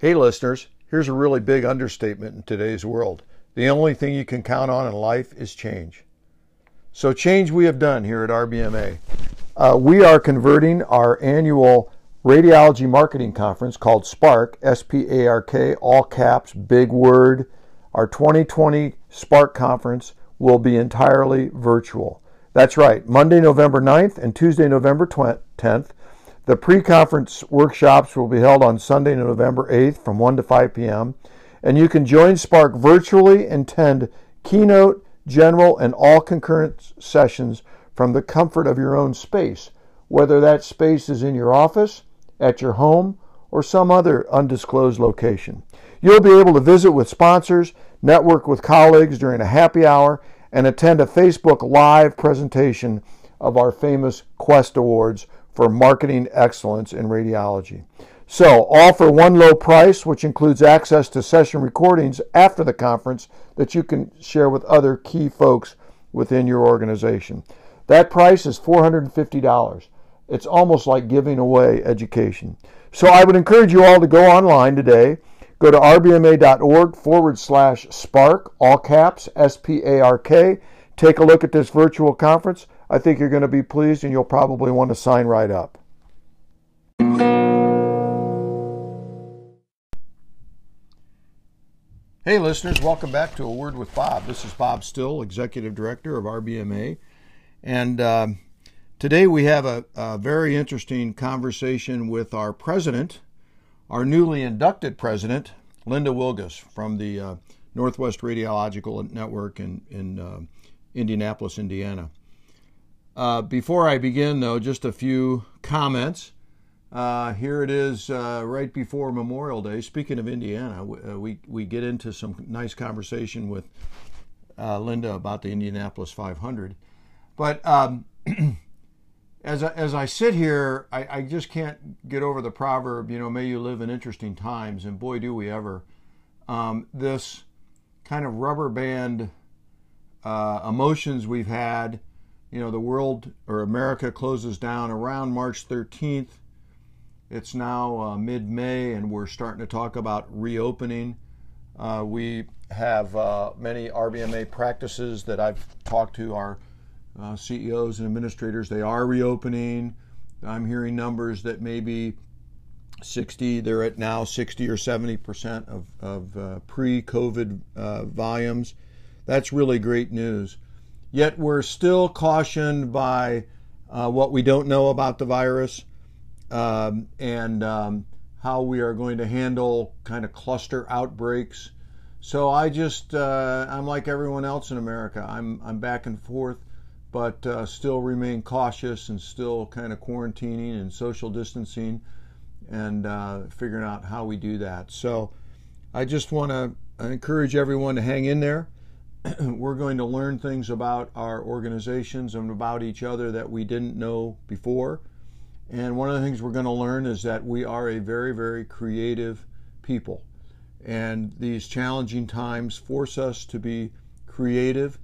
Hey, listeners, here's a really big understatement in today's world. The only thing you can count on in life is change. So, change we have done here at RBMA. Uh, we are converting our annual radiology marketing conference called SPARK, S P A R K, all caps, big word. Our 2020 SPARK conference will be entirely virtual. That's right, Monday, November 9th and Tuesday, November 10th. The pre conference workshops will be held on Sunday, November 8th from 1 to 5 p.m. And you can join Spark virtually and attend keynote, general, and all concurrent sessions from the comfort of your own space, whether that space is in your office, at your home, or some other undisclosed location. You'll be able to visit with sponsors, network with colleagues during a happy hour, and attend a Facebook Live presentation of our famous Quest Awards for Marketing Excellence in Radiology. So, all for one low price, which includes access to session recordings after the conference that you can share with other key folks within your organization. That price is $450. It's almost like giving away education. So, I would encourage you all to go online today. Go to rbma.org forward slash spark, all caps, S P A R K. Take a look at this virtual conference. I think you're going to be pleased and you'll probably want to sign right up. Hey, listeners, welcome back to A Word with Bob. This is Bob Still, Executive Director of RBMA. And uh, today we have a, a very interesting conversation with our president, our newly inducted president, Linda Wilgus from the uh, Northwest Radiological Network in, in uh, Indianapolis, Indiana. Uh, before I begin, though, just a few comments. Uh, here it is uh, right before Memorial Day. Speaking of Indiana, uh, we, we get into some nice conversation with Linda about the Indianapolis 500. But um, as I, as I sit here, I, I, just can't get over the proverb, you know, may you live in interesting times, and boy, do we ever. Um, this kind of rubber band uh, emotions we've had, you know, the world or America closes down around March 13th. It's now uh, mid May, and we're starting to talk about reopening. Uh, we have uh, many RBMA practices that I've talked to our uh, CEOs and administrators, they are reopening. I'm hearing numbers that maybe 60, they're at now 60 or 70 percent of, of uh, pre COVID uh, volumes. That's really great news. Yet we're still cautioned by uh, what we don't know about the virus um, and um, how we are going to handle kind of cluster outbreaks. So I just, uh, I'm like everyone else in America. I'm, I'm back and forth but uh, still remain cautious and still kind of quarantining and social distancing and uh, figuring out how we do that. So I just want to encourage everyone to hang in there. We're going to learn things about our organizations and about each other that we didn't know before. And one of the things we're going to learn is that we are a very, very creative people. And these challenging times force us to be creative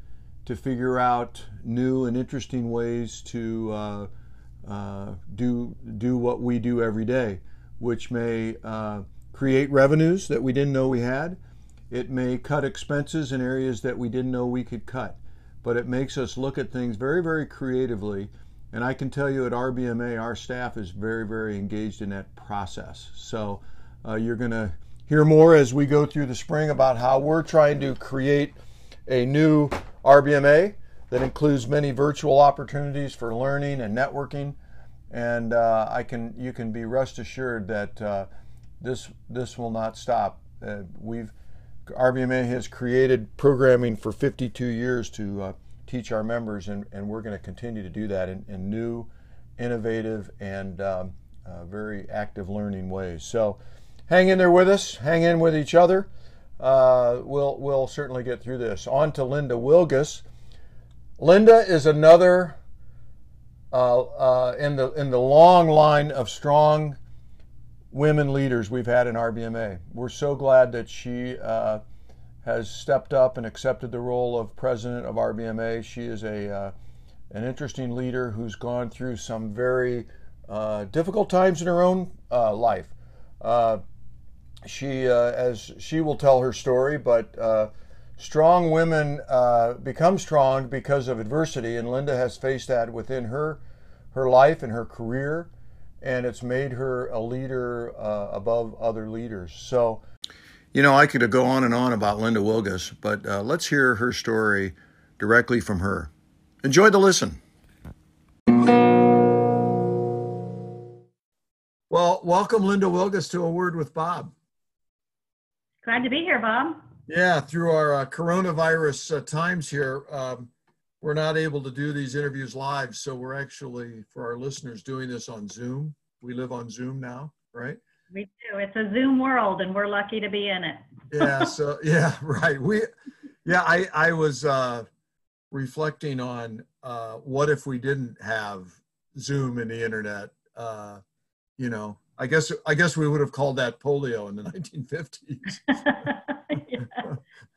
to figure out new and interesting ways to uh, uh, do do what we do every day, which may uh, create revenues that we didn't know we had. It may cut expenses in areas that we didn't know we could cut, but it makes us look at things very, very creatively. And I can tell you at RBMA, our staff is very, very engaged in that process. So uh, you're going to hear more as we go through the spring about how we're trying to create a new RBMA that includes many virtual opportunities for learning and networking. And uh, I can, you can be rest assured that uh, this this will not stop. Uh, we've RBMA has created programming for 52 years to uh, teach our members, and, and we're going to continue to do that in, in new, innovative, and um, uh, very active learning ways. So, hang in there with us. Hang in with each other uh, we'll we'll certainly get through this. On to Linda Wilgus. Linda is another uh, uh, in the in the long line of strong women leaders we've had in RBMA. We're so glad that she uh, has stepped up and accepted the role of president of RBMA. She is a uh, an interesting leader who's gone through some very uh, difficult times in her own life she, uh, as she will tell her story, but uh, strong women uh, become strong because of adversity, and Linda has faced that within her her life and her career, and it's made her a leader uh, above other leaders. So, you know, I could go on and on about Linda Wilgus, but uh, let's hear her story directly from her. Enjoy the listen. Well, welcome, Linda Wilgus, to A Word with Bob. Glad to be here, Bob. Yeah, through our uh, coronavirus uh, times here, um, we're not able to do these interviews live. So we're actually, for our listeners, doing this on Zoom. We live on Zoom now, right? We do. It's a Zoom world, and we're lucky to be in it. yeah. So yeah, right. We, yeah, I I was uh, reflecting on uh, what if we didn't have Zoom and the internet. Uh, you know, I guess I guess we would have called that polio in the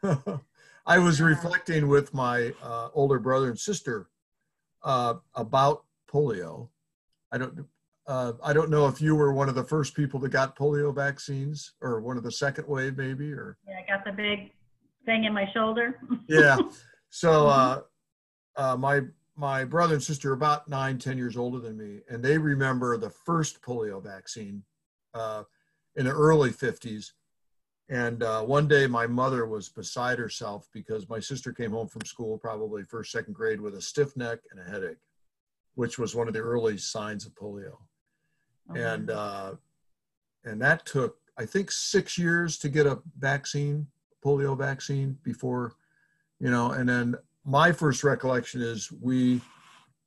1950s. I was reflecting with my uh, older brother and sister uh, about polio. I don't uh, I don't know if you were one of the first people that got polio vaccines or one of the second wave maybe or Yeah, I got the big thing in my shoulder. yeah. So uh, uh, my my brother and sister are about nine, ten years older than me, and they remember the first polio vaccine uh, in the early 50s. And uh, one day my mother was beside herself because my sister came home from school, probably first, second grade, with a stiff neck and a headache, which was one of the early signs of polio. Oh, and uh, and that took, I think, six years to get a vaccine, polio vaccine, before, you know, and then my first recollection is we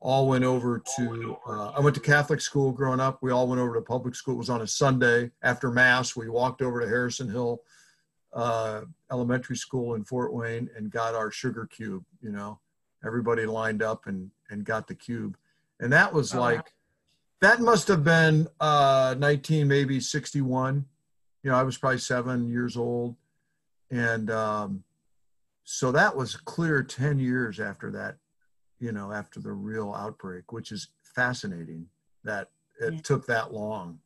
all went over to uh, i went to catholic school growing up. We all went over to public school. It was on a sunday after mass. We walked over to harrison hill uh, elementary school in fort wayne and got our sugar cube you know. Everybody lined up and and got the cube. And that was oh, like that must have been uh 19 maybe 61 you know i was probably seven years old. And um so that was clear 10 years after that you know after the real outbreak which is fascinating that it yeah. took that long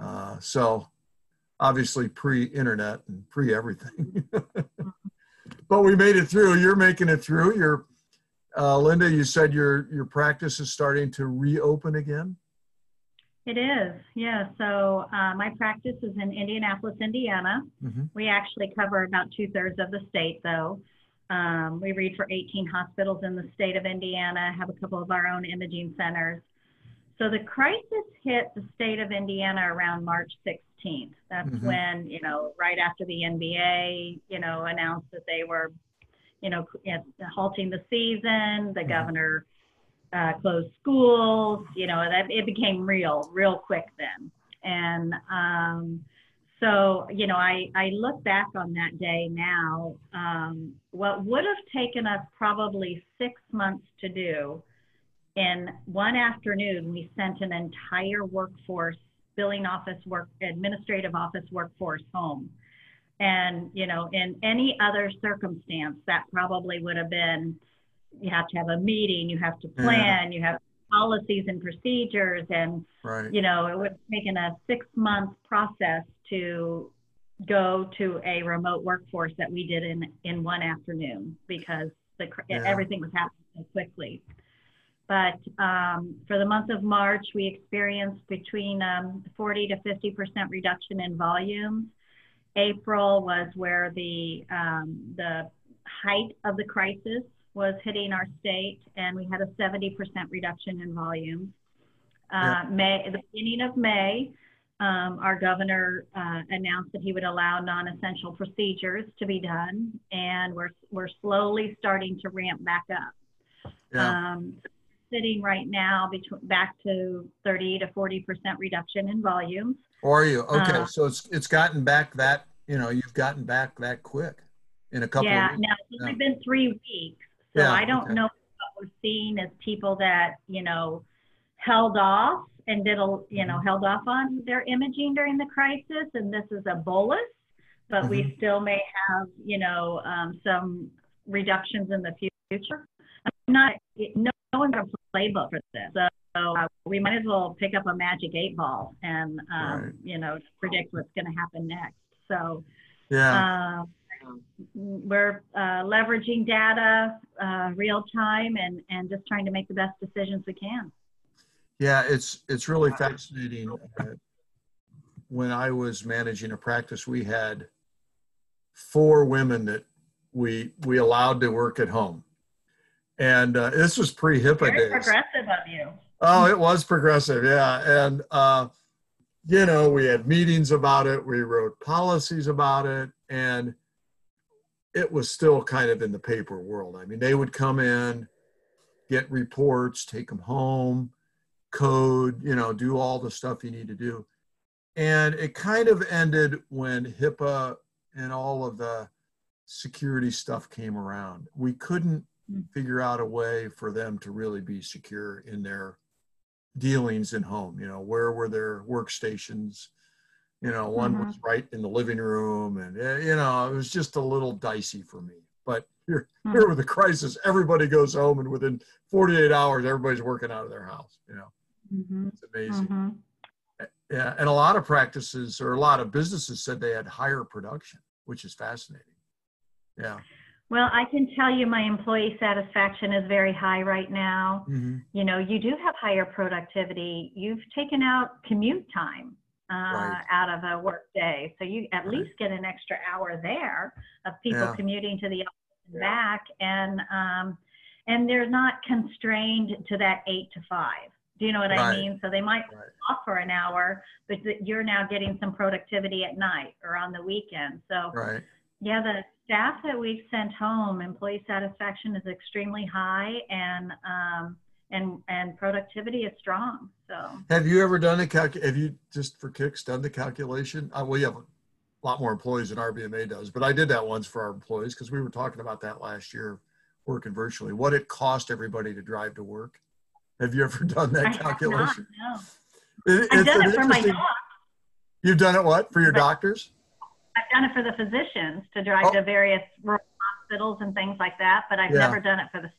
uh, so obviously pre-internet and pre-everything but we made it through you're making it through you're uh, linda you said your your practice is starting to reopen again it is, yeah. So uh, my practice is in Indianapolis, Indiana. Mm-hmm. We actually cover about two thirds of the state, though. Um, we read for 18 hospitals in the state of Indiana, have a couple of our own imaging centers. So the crisis hit the state of Indiana around March 16th. That's mm-hmm. when, you know, right after the NBA, you know, announced that they were, you know, halting the season. The mm-hmm. governor uh, closed schools. You know, that it became real, real quick then. And um, so, you know, I, I look back on that day now. Um, what would have taken us probably six months to do, in one afternoon, we sent an entire workforce, billing office work, administrative office workforce home. And, you know, in any other circumstance, that probably would have been you have to have a meeting, you have to plan, yeah. you have policies and procedures, and right. you know it would have taken a six month process to go to a remote workforce that we did in in one afternoon because the yeah. everything was happening so quickly. But um, for the month of March, we experienced between um, 40 to 50 percent reduction in volumes. April was where the um, the height of the crisis was hitting our state, and we had a 70% reduction in volumes. Uh, May, the beginning of May, um, our governor uh, announced that he would allow non-essential procedures to be done, and we're we're slowly starting to ramp back up. Yeah. Um, sitting right now between back to 30 to 40 percent reduction in volumes. Or are you okay? Uh, so it's it's gotten back that you know you've gotten back that quick in a couple. Yeah, now it's only yeah. been three weeks, so yeah, I don't okay. know what we're seeing as people that, you know, held off and did a, you know, mm-hmm. held off on their imaging during the crisis. And this is a bolus, but mm-hmm. we still may have, you know, um, some reductions in the future. I'm not, no, no one's got a playbook for this. So uh, we might as well pick up a magic eight ball and, um, right. you know, predict what's going to happen next. So Yeah. uh, we're uh, leveraging data uh, real time and, and just trying to make the best decisions we can. Yeah, it's it's really fascinating. Uh, when I was managing a practice, we had four women that we we allowed to work at home, and uh, this was pre HIPAA days. progressive of you. Oh, it was progressive, yeah, and uh, you know we had meetings about it, we wrote policies about it, and it was still kind of in the paper world. I mean, they would come in, get reports, take them home code, you know, do all the stuff you need to do. And it kind of ended when HIPAA and all of the security stuff came around. We couldn't Hmm. figure out a way for them to really be secure in their dealings in home. You know, where were their workstations? You know, one was right in the living room, and eh, you know, it was just a little dicey for me. But here, Hmm. here with the crisis, everybody goes home, and within 48 hours, everybody's working out of their house. You know, Mhm, it's amazing. mhm. Yeah, and a lot of practices or a lot of businesses said they had higher production, which is fascinating. Yeah. Well, I can tell you my employee satisfaction is very high right now. Mm-hmm. You know, you do have higher productivity. You've taken out commute time uh, Right. out of a work day. So you at Right. least get an extra hour there of people Yeah. commuting to the office and Yeah. back. And, um, and they're not constrained to that eight to five. Do you know what I mean? So they might Right. off for an hour, but you're now getting some productivity at night or on the weekend. So Right. yeah, the staff that we've sent home, employee satisfaction is extremely high and um, and and productivity is strong. So Have you ever done a calc? Have you just for kicks done the calculation? Uh, well, you have a lot more employees than RBMA does, but I did that once for our employees because we were talking about that last year, working virtually. What it cost everybody to drive to work? Have you ever done that I have not. calculation? No, It- I've done it for my doc. You've done it what for your But- doctors? I've done it for the physicians to drive Oh. to various rural hospitals and things like that, but I've Yeah. never done it for the.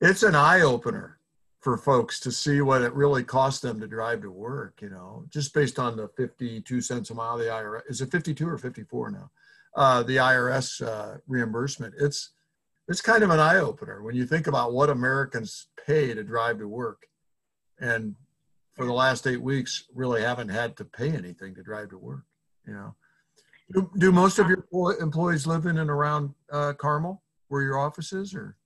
it's an eye opener for folks to see what it really costs them to drive to work, you know, just based on the 52 cents a mile, the IRS, is it 52 or 54 now? Uh, the IRS uh, reimbursement. It's, it's kind of an eye opener when you think about what Americans pay to drive to work. And for the last eight weeks, really haven't had to pay anything to drive to work, you know. Do, do most of your employees live in and around uh, Carmel where your office is or?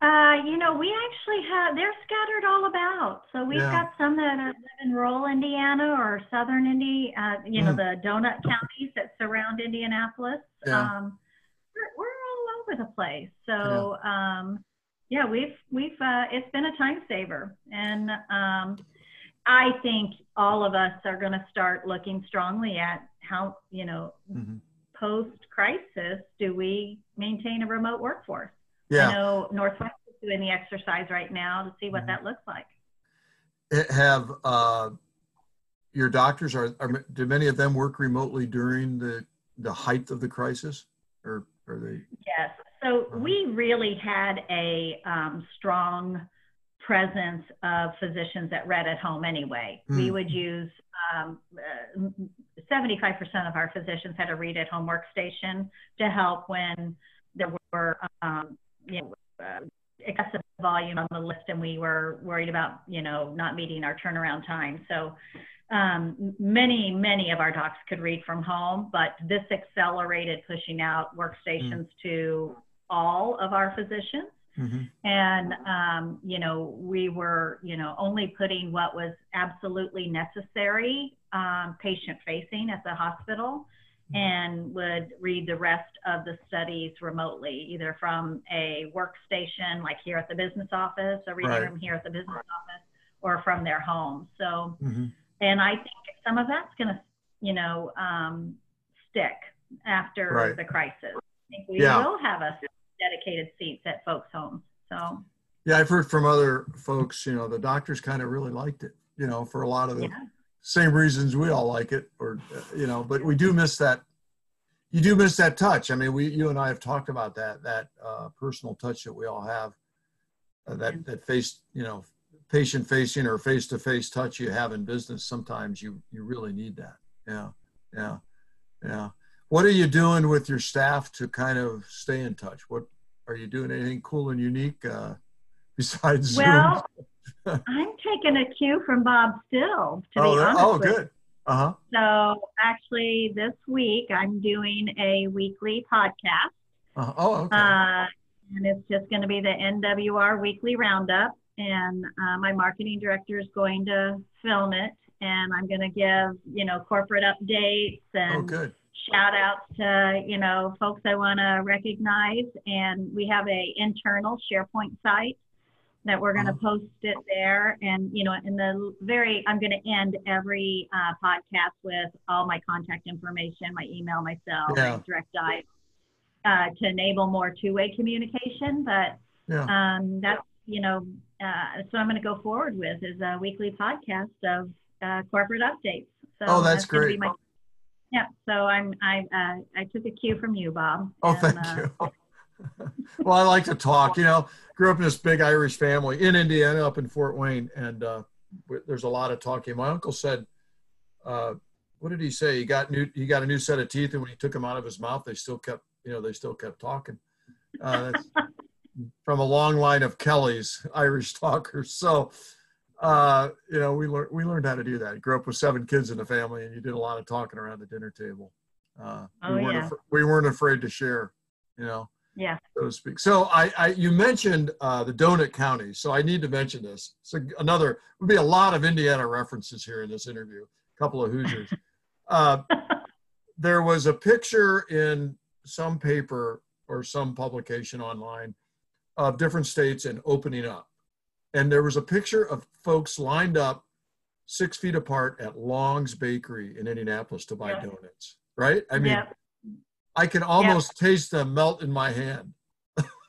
Uh, you know, we actually have, they're scattered all about. So we've Yeah. got some that are, live in rural Indiana or southern Indy, uh, you know, Mm. the donut counties that surround Indianapolis. Yeah. Um, we're, we're over the place. So, um, yeah, we've, we've, uh, it's been a time saver. And, um, I think all of us are going to start looking strongly at how, you know, Mhm. post crisis, do we maintain a remote workforce? I Yeah. know Northwest is doing the exercise right now to see what Mhm. that looks like. It- have uh, your doctors are, are do many of them work remotely during the the height of the crisis or are they Yes. So Uh-huh. we really had a um, strong presence of physicians that read at home anyway. We Mm. would use um, uh, 75% of our physicians had a read at home workstation to help when there were, um, you know, uh, excessive volume on the list and we were worried about, you know, not meeting our turnaround time. So um, many, many of our docs could read from home, but this accelerated pushing out workstations to all of our physicians. And, um, you know, we were, you know, only putting what was absolutely necessary um, patient facing at the hospital and would read the rest of the studies remotely, either from a workstation like here at the business office, a reading Right. room here at the business office, or from their home. So, Mhm. And I think some of that's going to, you know, um, stick after Right. the crisis. I think we Yeah. will have a dedicated seats at folks' homes. So, yeah i've heard from other folks you know the doctors kind of really liked it you know for a lot of the yeah. same reasons we all like it or uh, you know but we do miss that you do miss that touch i mean we you and i have talked about that that uh, personal touch that we all have uh, that that face you know patient facing or face to face touch you have in business sometimes you you really need that yeah yeah Yeah. What are you doing with your staff to kind of stay in touch? What are you doing? Anything cool and unique uh, besides well, Zoom? I'm taking a cue from Bob Still. To oh, be honest oh, good. Uh huh. So actually, this week I'm doing a weekly podcast. Uh, oh, okay. Uh, and it's just going to be the NWR Weekly Roundup. And uh, my marketing director is going to film it, and I'm going to give you know corporate updates and oh, shout outs to you know folks I want to recognize. And we have a internal SharePoint site that we're going to uh-huh. post it there. And you know, in the very, I'm going to end every uh, podcast with all my contact information, my email, my cell, yeah. my direct dial uh, to enable more two-way communication. But yeah. um, that's you know, uh, so I'm going to go forward with is a weekly podcast of uh, corporate updates. So oh, that's, that's great. My, yeah. So I'm I uh, I took a cue from you, Bob. Oh, and, thank uh, you. well, I like to talk. You know, grew up in this big Irish family in Indiana, up in Fort Wayne, and uh, there's a lot of talking. My uncle said, uh, "What did he say? He got new. He got a new set of teeth, and when he took them out of his mouth, they still kept you know, they still kept talking. From a long line of Kelly's Irish talkers. So, uh, you know, we learned we learned how to do that. I grew up with seven kids in the family, and you did a lot of talking around the dinner table. Uh, oh, we, weren't yeah. af- we weren't afraid to share, you know. Yeah. So to speak. So I, I you mentioned uh, the donut county, so I need to mention this. So another would be a lot of Indiana references here in this interview. A couple of Hoosiers. Uh, there was a picture in some paper or some publication online of different states and opening up. And there was a picture of folks lined up six feet apart at Long's Bakery in Indianapolis to buy donuts, right? I mean, I can almost taste them melt in my hand.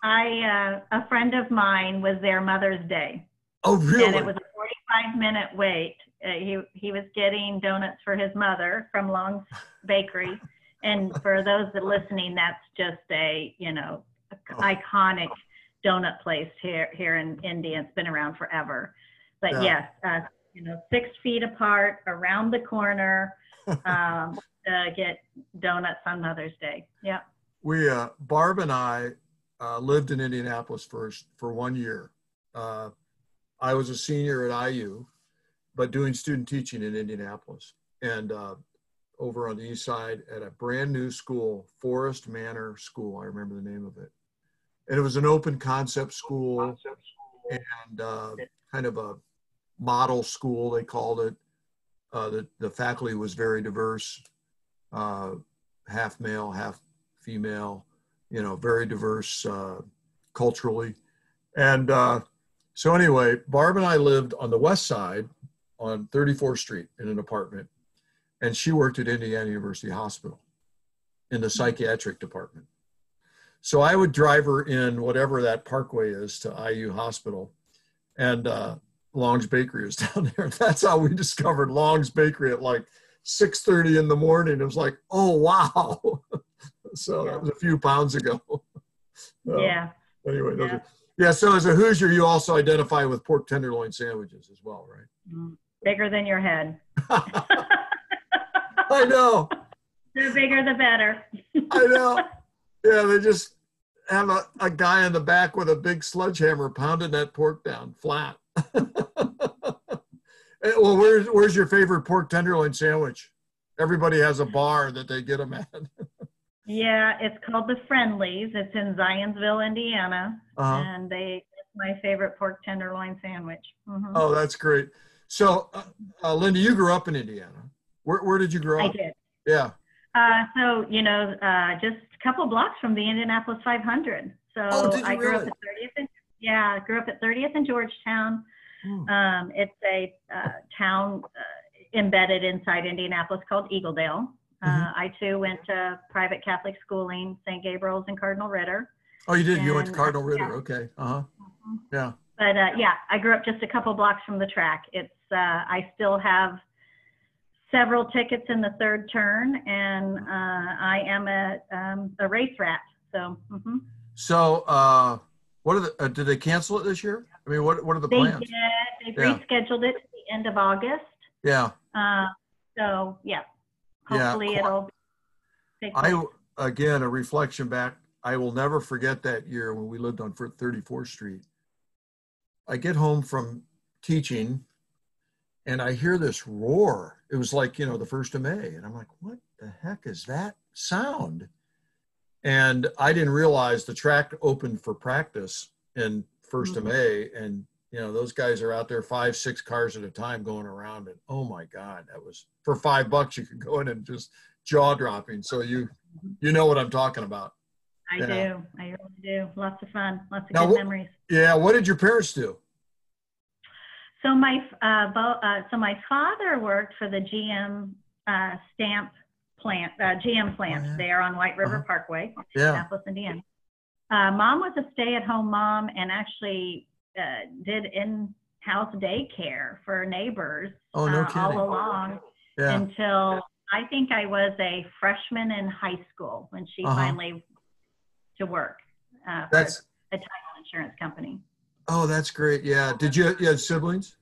I, uh, a friend of mine was there Mother's Day. Oh, really? And it was a 45 minute wait. Uh, he, he was getting donuts for his mother from Long's Bakery and for those that listening, that's just a you know iconic donut place here here in Indy. It's been around forever. But yeah. yes, uh, you know, six feet apart, around the corner, um, uh, get donuts on Mother's Day. Yeah. We uh, Barb and I uh, lived in Indianapolis first for one year. Uh, I was a senior at IU, but doing student teaching in Indianapolis, and uh, over on the east side at a brand new school, Forest Manor School. I remember the name of it. And it was an open concept school and uh, kind of a model school, they called it. Uh, the, the faculty was very diverse, uh, half male, half female, you know, very diverse uh, culturally. And uh, so, anyway, Barb and I lived on the west side on 34th Street in an apartment and she worked at Indiana University Hospital in the psychiatric department. So I would drive her in whatever that parkway is to IU Hospital, and uh, Long's Bakery is down there. That's how we discovered Long's Bakery at like 6:30 in the morning. It was like, oh wow! so yeah. that was a few pounds ago. yeah. Anyway, yeah. Are, yeah. So as a Hoosier, you also identify with pork tenderloin sandwiches as well, right? Mm, bigger than your head. I know. The bigger, the better. I know. Yeah, they just have a, a guy in the back with a big sledgehammer pounding that pork down flat. Well, where's where's your favorite pork tenderloin sandwich? Everybody has a bar that they get them at. yeah, it's called the Friendlies. It's in Zionsville, Indiana, uh-huh. and they my favorite pork tenderloin sandwich. Mm-hmm. Oh, that's great. So, uh, uh, Linda, you grew up in Indiana. Where, where did you grow up? I did. Yeah. Uh, so, you know, uh, just couple blocks from the Indianapolis 500. So oh, I grew really? up at 30th and, yeah, I grew up at 30th and Georgetown. Hmm. Um, it's a uh, town uh, embedded inside Indianapolis called Eagledale. Uh, mm-hmm. I too went to private Catholic schooling, St. Gabriel's and Cardinal Ritter. Oh, you did? And, you went to Cardinal Ritter. Yeah. Okay. Uh huh. Mm-hmm. Yeah. But uh, yeah, I grew up just a couple blocks from the track. It's I still have several tickets in the third turn, and uh, I am a um, a race rat. So. Mm-hmm. So, uh, what are the? Uh, did they cancel it this year? I mean, what what are the they plans? Did. They yeah. rescheduled it to the end of August. Yeah. Uh, so yeah, hopefully yeah. it'll. take. I again a reflection back. I will never forget that year when we lived on 34th Street. I get home from teaching and I hear this roar. It was like, you know, the first of May. And I'm like, what the heck is that sound? And I didn't realize the track opened for practice in 1st of Mhm. May. And, you know, those guys are out there five, six cars at a time going around. And oh my God, that was for five bucks, you could go in and just jaw dropping. So you, you know what I'm talking about. I yeah. do. I really do. Lots of fun. Lots of Now, good memories. Yeah. What did your parents do? So my uh, bo- uh, so my father worked for the GM uh, stamp plant, uh, GM plant yeah. there on White River Uh-huh. Parkway, Yeah. Annapolis, Indiana. Uh, mom was a stay-at-home mom and actually uh, did in-house daycare for neighbors Oh, no all along Yeah. until I think I was a freshman in high school when she Uh-huh. finally to work uh, for That's, a title insurance company. Oh, that's great. Yeah. Did you, you had siblings?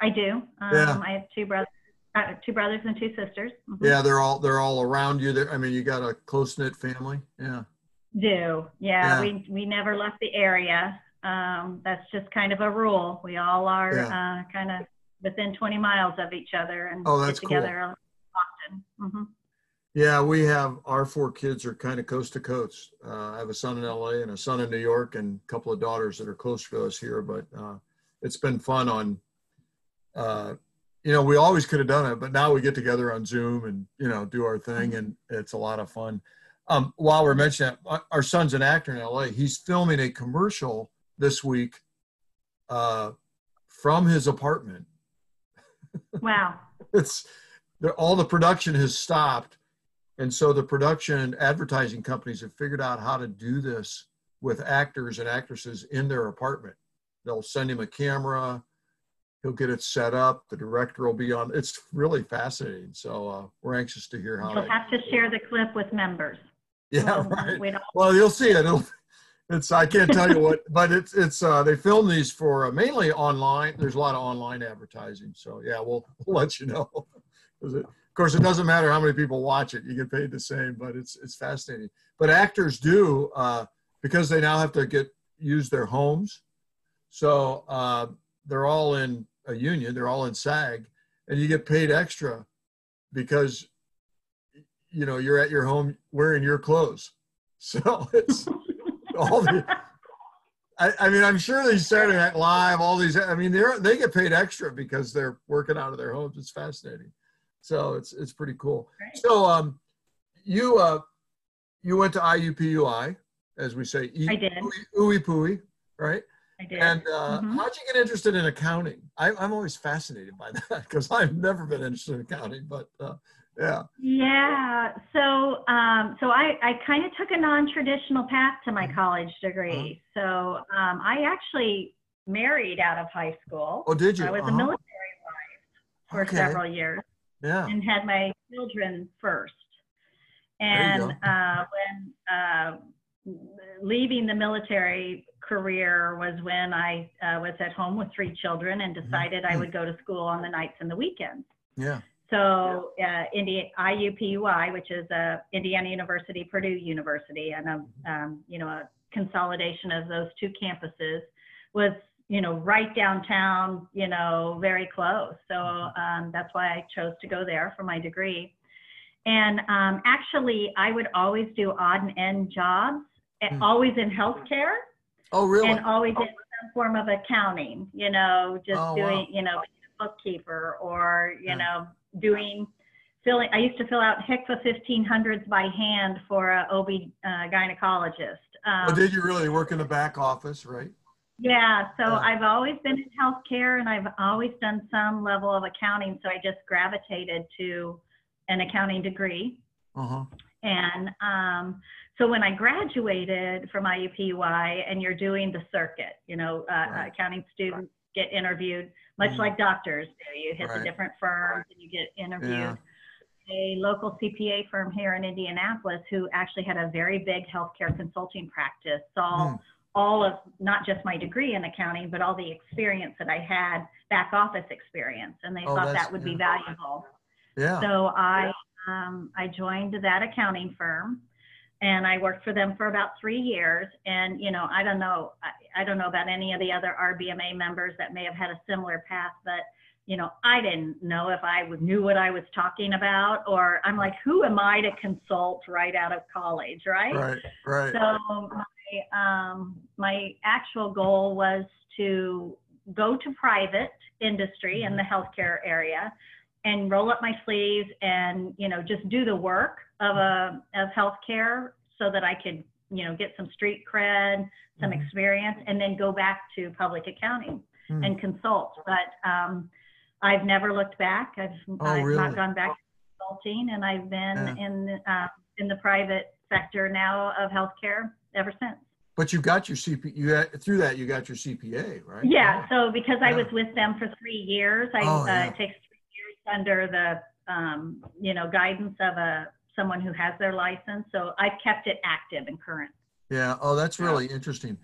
I do. Um, Yeah. I have two brothers, uh, two brothers and two sisters. Mhm. Yeah. They're all, they're all around you there. I mean, you got a close knit family. Yeah. Do Yeah. yeah, We we never left the area. Um, that's just kind of a rule. We all are uh, kind of within 20 miles of each other and Oh, get that's cool. together often. hmm Yeah, we have our four kids are kind of coast to coast. Uh, I have a son in LA and a son in New York and a couple of daughters that are close to us here. But uh, it's been fun on, uh, you know, we always could have done it, but now we get together on Zoom and you know do our thing, and it's a lot of fun. Um, while we're mentioning that, our- son's an actor in LA. He's filming a commercial this week uh, from his apartment Wow. it's all the production has stopped and so the production advertising companies have figured out how to do this with actors and actresses in their apartment. They'll send him a camera. He'll get it set up. The director will be on. It's really fascinating. So uh, we're anxious to hear how You'll they, have to share the clip with members. yeah right. We well you'll see it. It'll, it's i can't tell you what but it's it's uh they film these for uh, mainly online. There's a lot of online advertising. So yeah we'll, we'll let you know. 'Cause it, of course it doesn't matter how many people watch it you get paid the same but it's it's fascinating. But actors do uh because they now have to get use their homes. So uh they're all in a union they're all in sag and you get paid extra because you know you're at your home wearing your clothes. So it's all the I, I mean i'm sure these saturday night live all these i mean they're they get paid extra because they're working out of their homes. It's fascinating so it's it's pretty cool so um you uh you went to iupui as we say I did. ooey pooey right I did. and uh, Mhm. how'd you get interested in accounting I, i'm always fascinated by that because i've never been interested in accounting but uh, yeah Yeah. So, um, so I, I kind of took a non-traditional path to my Mhm. college degree. So, um, I actually married out of high school. oh did you I was a Uh-huh. military wife for Okay. several years yeah. and had my children first. And uh, when uh, leaving the military career was when I uh, was at home with three children and decided I would go to school on the nights and the weekends. yeah. So uh, Indi- IUPUI, which is uh, Indiana University, Purdue University, and a um, you know a consolidation of those two campuses, was you know right downtown, you know very close. So um, that's why I chose to go there for my degree. And um, actually, I would always do odd and end jobs, eh, Hmm. always in healthcare oh really and always in some form of accounting, you know, just Oh, wow. doing, you know, being a bookkeeper or, you know, doing, filling, I used to fill out HCFA 1500s by hand for a OB uh, gynecologist. Um, oh, did you really work in the back office right yeah, so Yeah. I've always been in healthcare and I've always done some level of accounting. So I just gravitated to an accounting degree. uh-huh And um, so when I graduated from IUPUI and you're doing the circuit, you know, uh, Right. accounting students get interviewed, much Mhm. like doctors do. You hit Right. the different firms and you get interviewed. A local CPA firm here in Indianapolis who actually had a very big healthcare consulting practice saw Mm. All of not just my degree in accounting, but all the experience that I had, back office experience, and they Oh, thought that would be valuable. yeah So I um, I joined that accounting firm and I worked for them for about three years. And, you know, I don't know, I, I don't know about any of the other RBMA members that may have had a similar path, but, you know, I didn't know if I knew what I was talking about, or I'm like, who am I to consult right out of college, right? Right, right. So my, um, my actual goal was to go to private industry in the healthcare area and roll up my sleeves and you know just do the work of a of healthcare so that I could you know get some street cred, some mm-hmm. experience, and then go back to public accounting mm. and consult. But um, I've never looked back. I've, oh, I've really? not gone back to consulting, and I've been yeah. in uh, in the private sector now of healthcare ever since. But you got your CP, you got, through that you got your CPA, right? Yeah. So because yeah. I was with them for three years, I oh, uh, yeah. it takes under the um, you know guidance of a someone who has their license. So I've kept it active and current. Yeah. Oh, that's really yeah. interesting.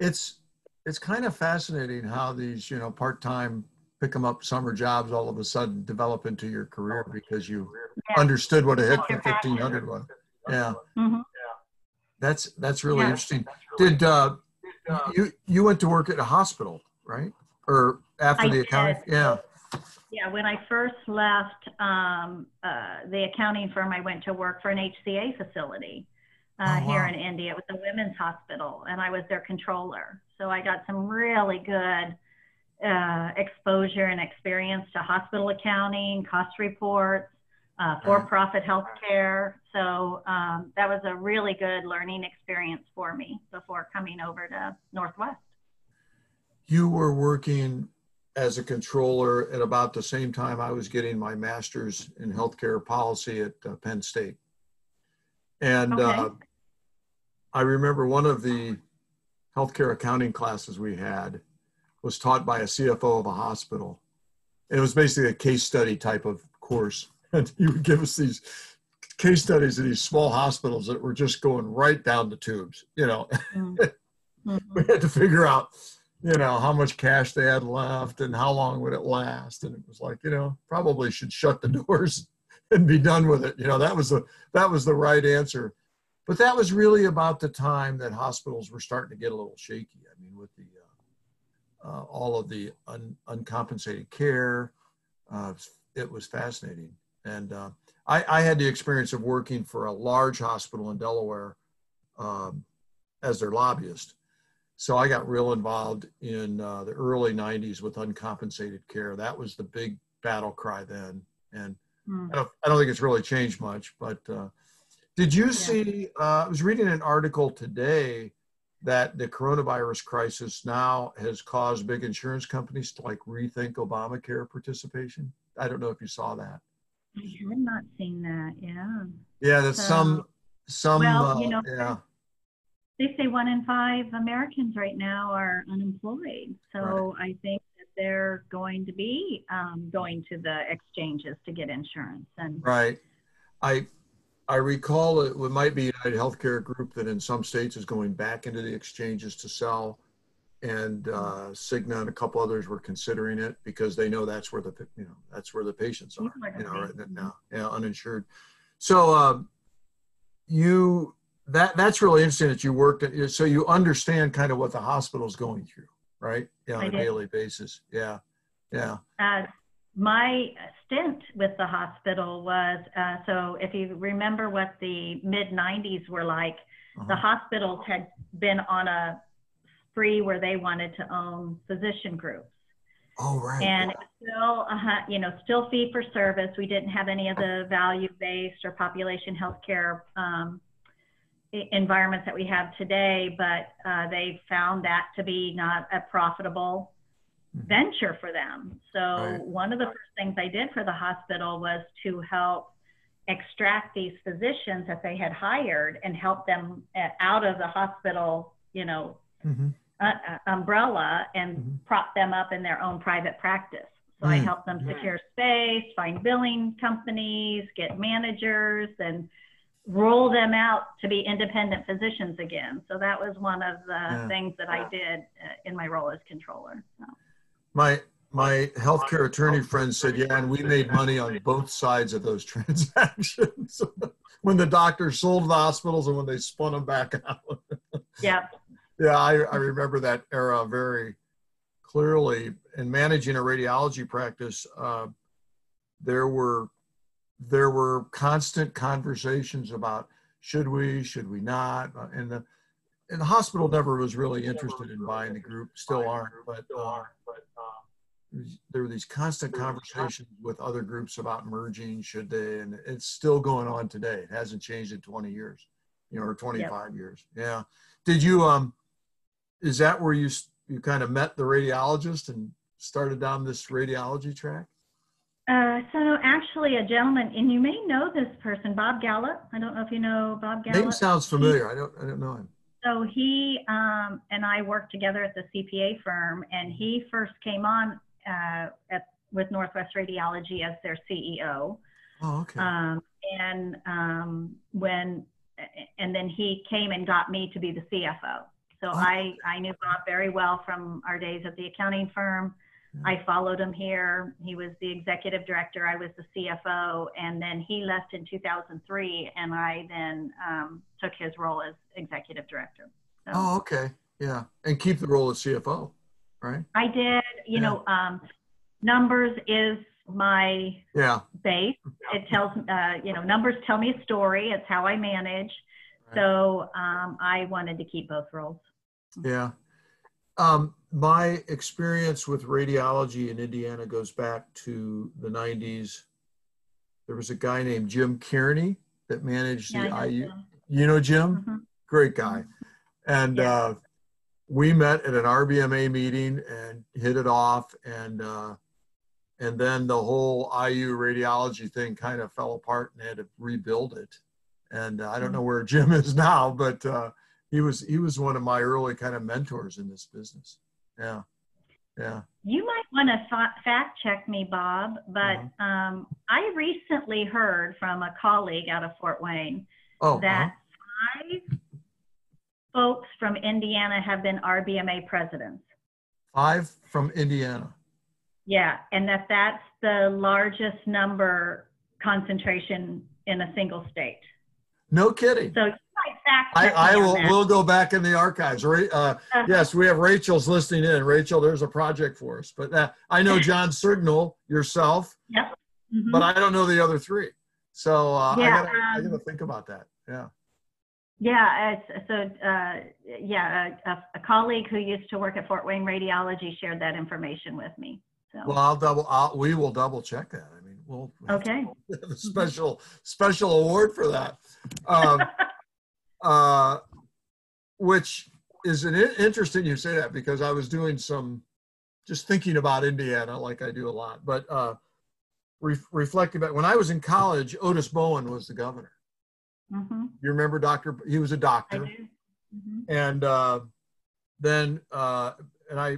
It's it's kind of fascinating how these you know part time pick them up summer jobs all of a sudden develop into your career because you yeah. understood what a HCFA fifteen hundred was. Yeah. Mm-hmm. That's that's really yeah. interesting. Did uh, you you went to work at a hospital, right? Or after I the accounting? Yeah. Yeah, when I first left um, uh, the accounting firm, I went to work for an HCA facility uh, oh, wow. here in Indy. It was a women's hospital, and I was their controller. So I got some really good uh, exposure and experience to hospital accounting, cost reports, uh, for-profit healthcare. So um, that was a really good learning experience for me before coming over to Northwest. You were working as a controller at about the same time I was getting my master's in healthcare policy at uh, Penn State. And okay. uh, I remember one of the healthcare accounting classes we had was taught by a CFO of a hospital. It was basically a case study type of course. And he would give us these case studies of these small hospitals that were just going right down the tubes, you know. Mm-hmm. we had to figure out you know how much cash they had left and how long would it last. And it was like you know probably should shut the doors and be done with it. You know that was the that was the right answer. But that was really about the time that hospitals were starting to get a little shaky. I mean with the uh, uh, all of the un, uncompensated care uh, it was fascinating and uh, I, I, had the experience of working for a large hospital in delaware um, as their lobbyist so I got real involved in uh, the early 90s with uncompensated care. That was the big battle cry then. And mm. I, don't, I, don't, think it's really changed much. But uh, did you yeah. see? Uh, I was reading an article today that the coronavirus crisis now has caused big insurance companies to like rethink Obamacare participation. I don't know if you saw that. I have not seen that. Yeah. Yeah, that's so, some some. Well, you uh, know, yeah they say one in five Americans right now are unemployed. So right. I think that they're going to be um, going to the exchanges to get insurance. And right, I I recall it, it might be United Healthcare Group that in some states is going back into the exchanges to sell, and uh, Cigna and a couple others were considering it because they know that's where the you know that's where the patients are, you know, right now, yeah, uninsured. So um, you that that's really interesting that you worked at, so you understand kind of what the hospital's going through right yeah on I a did. daily basis yeah yeah uh, my stint with the hospital was uh, so if you remember what the mid 90s were like uh-huh. the hospitals had been on a spree where they wanted to own physician groups Oh, right. And still, uh, you know, still fee for service. We didn't have any of the value based or population healthcare um, environments that we have today, but uh, they found that to be not a profitable mm-hmm. venture for them. So right. one of the first things I did for the hospital was to help extract these physicians that they had hired and help them out of the hospital, you know, mm-hmm. Uh, uh umbrella and mm-hmm. prop them up in their own private practice. So I help them secure space, find billing companies, get managers, and roll them out to be independent physicians again. So that was one of the yeah. things that I did uh, in my role as controller. So. My my healthcare attorney friend said, yeah, and we made money on both sides of those transactions. when the doctors sold the hospitals and when they spun them back out. Yep. Yeah, I, I remember that era very clearly. In managing a radiology practice, uh, there were there were constant conversations about should we, should we not, uh, and the and the hospital never was really interested in buying the group, still aren't, but. Uh, there were these constant conversations with other groups about merging, should they, and it's still going on today. It hasn't changed in 20 years, you know, or 25 yep. years. Yeah. Did you, um, is that where you, you kind of met the radiologist and started down this radiology track? Uh, so actually a gentleman, and you may know this person, Bob Gallup. I don't know if you know Bob Gallup. Name sounds familiar. I don't, I don't know him. So he um, and I worked together at the CPA firm, and he first came on uh, at, with Northwest Radiology as their CEO. Oh, okay. Um, and um, when, and then he came and got me to be the CFO. So. I, I knew Bob very well from our days at the accounting firm. I followed him here. He was the executive director. I was the CFO, and then he left in 2003, and I then um, took his role as executive director. So, oh, okay, yeah, and keep the role of CFO right? I did. You yeah. know, um, numbers is my yeah base. It tells uh, you know numbers tell me a story. It's how I manage. Right. So um, I wanted to keep both roles. Yeah. Um, my experience with radiology in Indiana goes back to the 90s. There was a guy named Jim Kearney that managed yeah, the IU. You know Jim? Mm-hmm. Great guy. Mm-hmm. And yeah. uh, we met at an RBMA meeting and hit it off, and uh, and then the whole IU radiology thing kind of fell apart and had to rebuild it. And uh, I don't know where Jim is now, but uh, he was he was one of my early kind of mentors in this business. Yeah, yeah. You might want to fa- fact check me, Bob, but uh-huh. um, I recently heard from a colleague out of Fort Wayne oh, that uh-huh. five folks from Indiana have been RBMA presidents. Five from Indiana. Yeah, and that that's the largest number concentration in a single state. No kidding. So I, I will we'll go back in the archives. Uh, uh-huh. yes, we have Rachel's listening in. Rachel, there's a project for us. But uh, I know John Signal, yourself. Yep. Mm-hmm. But I don't know the other three. So uh, yeah, I gotta, um, I gotta think about that. Yeah. Yeah, so uh, yeah, a, a, colleague who used to work at Fort Wayne Radiology shared that information with me. So. Well, I'll double. I'll, we will double check that. I mean, we'll okay. a special special award for that, um, uh, which is an interesting. You say that because I was doing some, just thinking about Indiana, like I do a lot, but uh, re- reflecting back when I was in college, Otis Bowen was the governor Mm-hmm. You remember Dr. He was a doctor. Mm-hmm. And uh, then, uh, and I,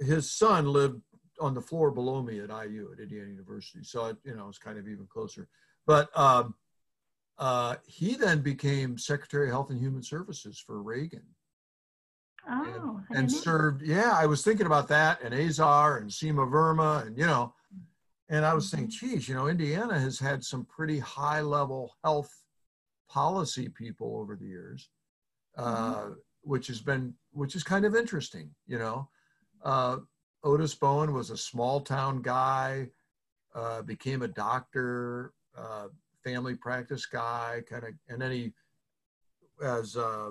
his son lived on the floor below me at IU at Indiana University. So, it, you know, it's kind of even closer. But um, uh, he then became Secretary of Health and Human Services for Reagan. Oh, and, and served, yeah, I was thinking about that and Azar and Seema Verma and, you know, and I was mm-hmm. saying, geez, you know, Indiana has had some pretty high level health policy people over the years, uh, mm-hmm. which has been which is kind of interesting. You know, uh, Otis Bowen was a small town guy, uh, became a doctor, uh, family practice guy, kind of, and then he as uh,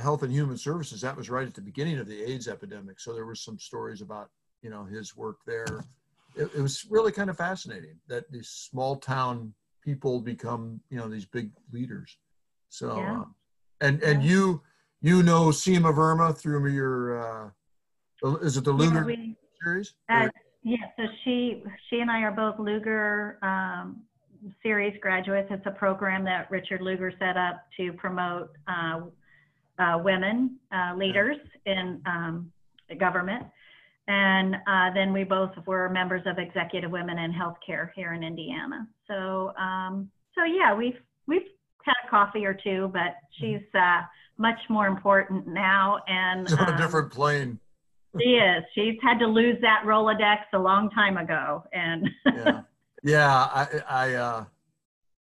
health and human services. That was right at the beginning of the AIDS epidemic, so there were some stories about you know his work there. It, it was really kind of fascinating that these small town people become you know these big leaders so yeah. uh, and and yeah. you you know Seema Verma through your uh, is it the Lugar yeah, we, series uh, yeah so she she and I are both Lugar um, series graduates it's a program that Richard Lugar set up to promote uh, uh women uh, leaders in um, government and uh, then we both were members of Executive Women in Healthcare here in Indiana. So, um, so yeah, we've we've had a coffee or two, but she's uh, much more important now. And on a um, different plane. she is. She's had to lose that Rolodex a long time ago, and yeah, yeah. I, I, uh,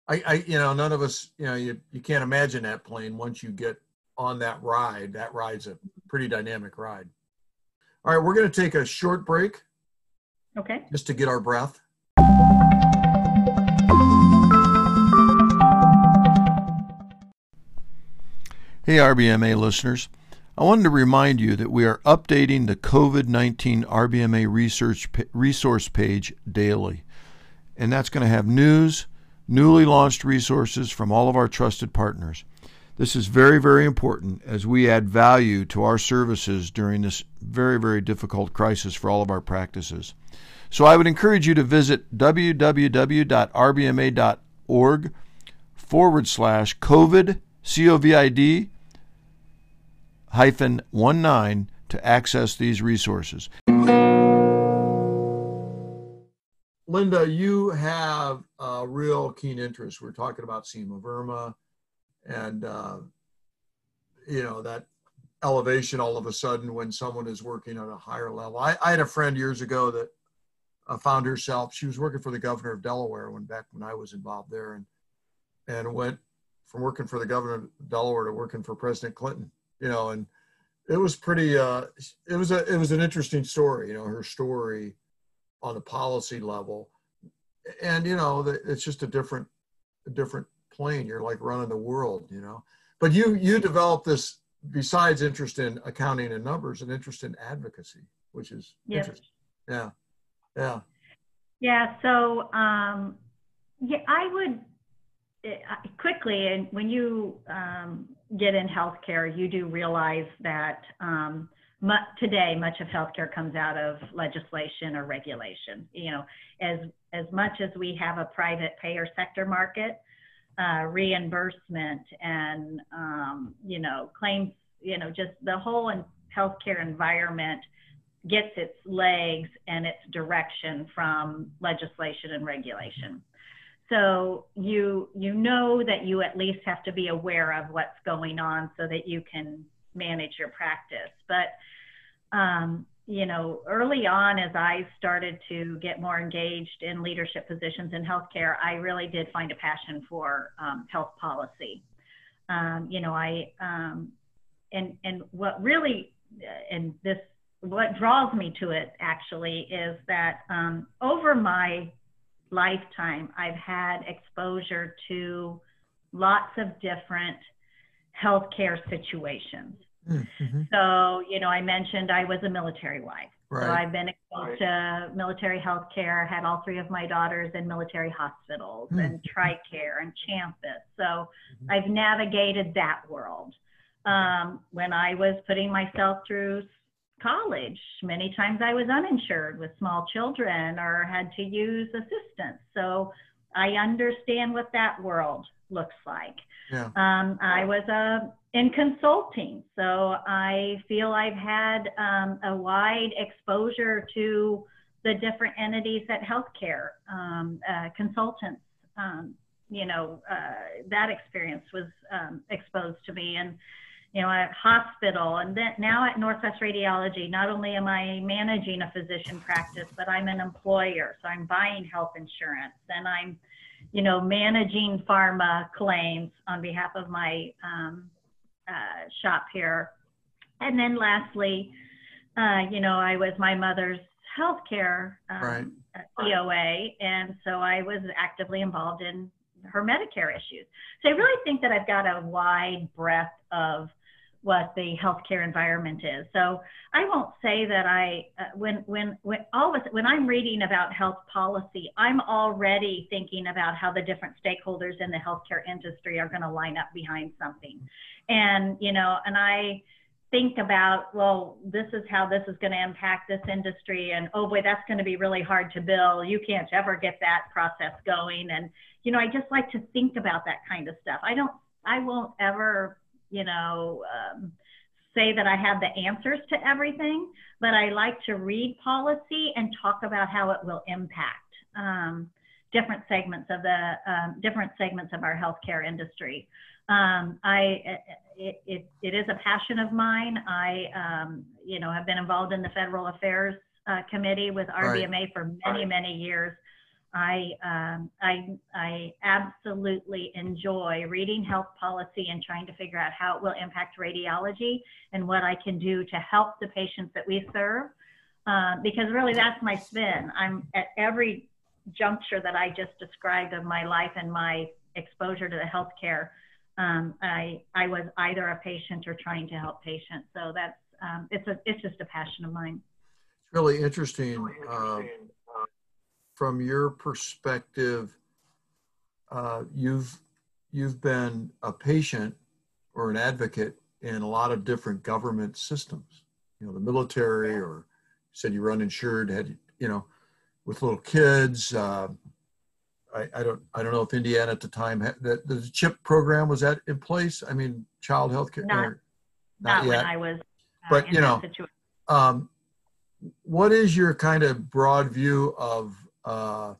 I, I, you know, none of us, you know, you you can't imagine that plane once you get on that ride. That ride's a pretty dynamic ride. All right, we're going to take a short break. Okay. Just to get our breath. Hey, RBMA listeners. I wanted to remind you that we are updating the COVID 19 RBMA research resource page daily. And that's going to have news, newly launched resources from all of our trusted partners. This is very, very important as we add value to our services during this very, very difficult crisis for all of our practices. So I would encourage you to visit www.rbma.org forward slash COVID, C O V I D, hyphen 19 to access these resources. Linda, you have a real keen interest. We're talking about Seema Verma and, uh, you know, that elevation all of a sudden when someone is working at a higher level. I, I had a friend years ago that uh, found herself, she was working for the governor of Delaware when back when I was involved there and, and went from working for the governor of Delaware to working for President Clinton you know, and it was pretty. Uh, it was a it was an interesting story, you know, her story on the policy level, and you know, it's just a different a different plane. You're like running the world, you know. But you you developed this besides interest in accounting and numbers, an interest in advocacy, which is yes. interesting. Yeah, yeah, yeah. So um, yeah, I would quickly, and when you um, get in healthcare, you do realize that um, today much of healthcare comes out of legislation or regulation. You know, as as much as we have a private payer sector market, uh, reimbursement and um, you know claims, you know, just the whole healthcare environment gets its legs and its direction from legislation and regulation. So you you know that you at least have to be aware of what's going on so that you can manage your practice. But um, you know, early on, as I started to get more engaged in leadership positions in healthcare, I really did find a passion for um, health policy. Um, you know, I um, and and what really and this what draws me to it actually is that um, over my lifetime, I've had exposure to lots of different healthcare situations. Mm-hmm. So, you know, I mentioned I was a military wife. Right. So I've been exposed right. to military healthcare, had all three of my daughters in military hospitals mm-hmm. and TRICARE and CHAMPUS. So mm-hmm. I've navigated that world. Um, when I was putting myself through college. Many times I was uninsured with small children or had to use assistance. So I understand what that world looks like. Yeah. Um, I was uh, in consulting, so I feel I've had um, a wide exposure to the different entities at healthcare um, uh, consultants. Um, you know, uh, that experience was um, exposed to me, and you know, at hospital, and then now at Northwest Radiology, not only am I managing a physician practice, but I'm an employer, so I'm buying health insurance, and I'm, you know, managing pharma claims on behalf of my um, uh, shop here, and then lastly, uh, you know, I was my mother's healthcare um, right. EOA, and so I was actively involved in her Medicare issues. So I really think that I've got a wide breadth of what the healthcare environment is. So I won't say that I, uh, when, when, when all of us, when I'm reading about health policy, I'm already thinking about how the different stakeholders in the healthcare industry are going to line up behind something. And, you know, and I think about, well, this is how this is going to impact this industry. And oh boy, that's going to be really hard to bill. You can't ever get that process going. And, you know, I just like to think about that kind of stuff. I don't, I won't ever you know, um, say that I have the answers to everything, but I like to read policy and talk about how it will impact um, different segments of the um, different segments of our healthcare industry. Um, I, it, it, it is a passion of mine. I, um, you know, have been involved in the Federal Affairs uh, Committee with RBMA right. for many, right. many years. I, um, I, I absolutely enjoy reading health policy and trying to figure out how it will impact radiology and what I can do to help the patients that we serve. Uh, because really that's my spin. I'm at every juncture that I just described of my life and my exposure to the healthcare. Um, I, I was either a patient or trying to help patients. So that's, um, it's a, it's just a passion of mine. It's really interesting. Uh, from your perspective, uh, you've you've been a patient or an advocate in a lot of different government systems. You know, the military, or you said you were uninsured, had you know, with little kids. Uh, I, I, don't I don't know if Indiana at the time had the, the CHIP program was that in place. I mean, child health care. Not, not, not yet. when I was. Uh, but you know, um, what is your kind of broad view of uh,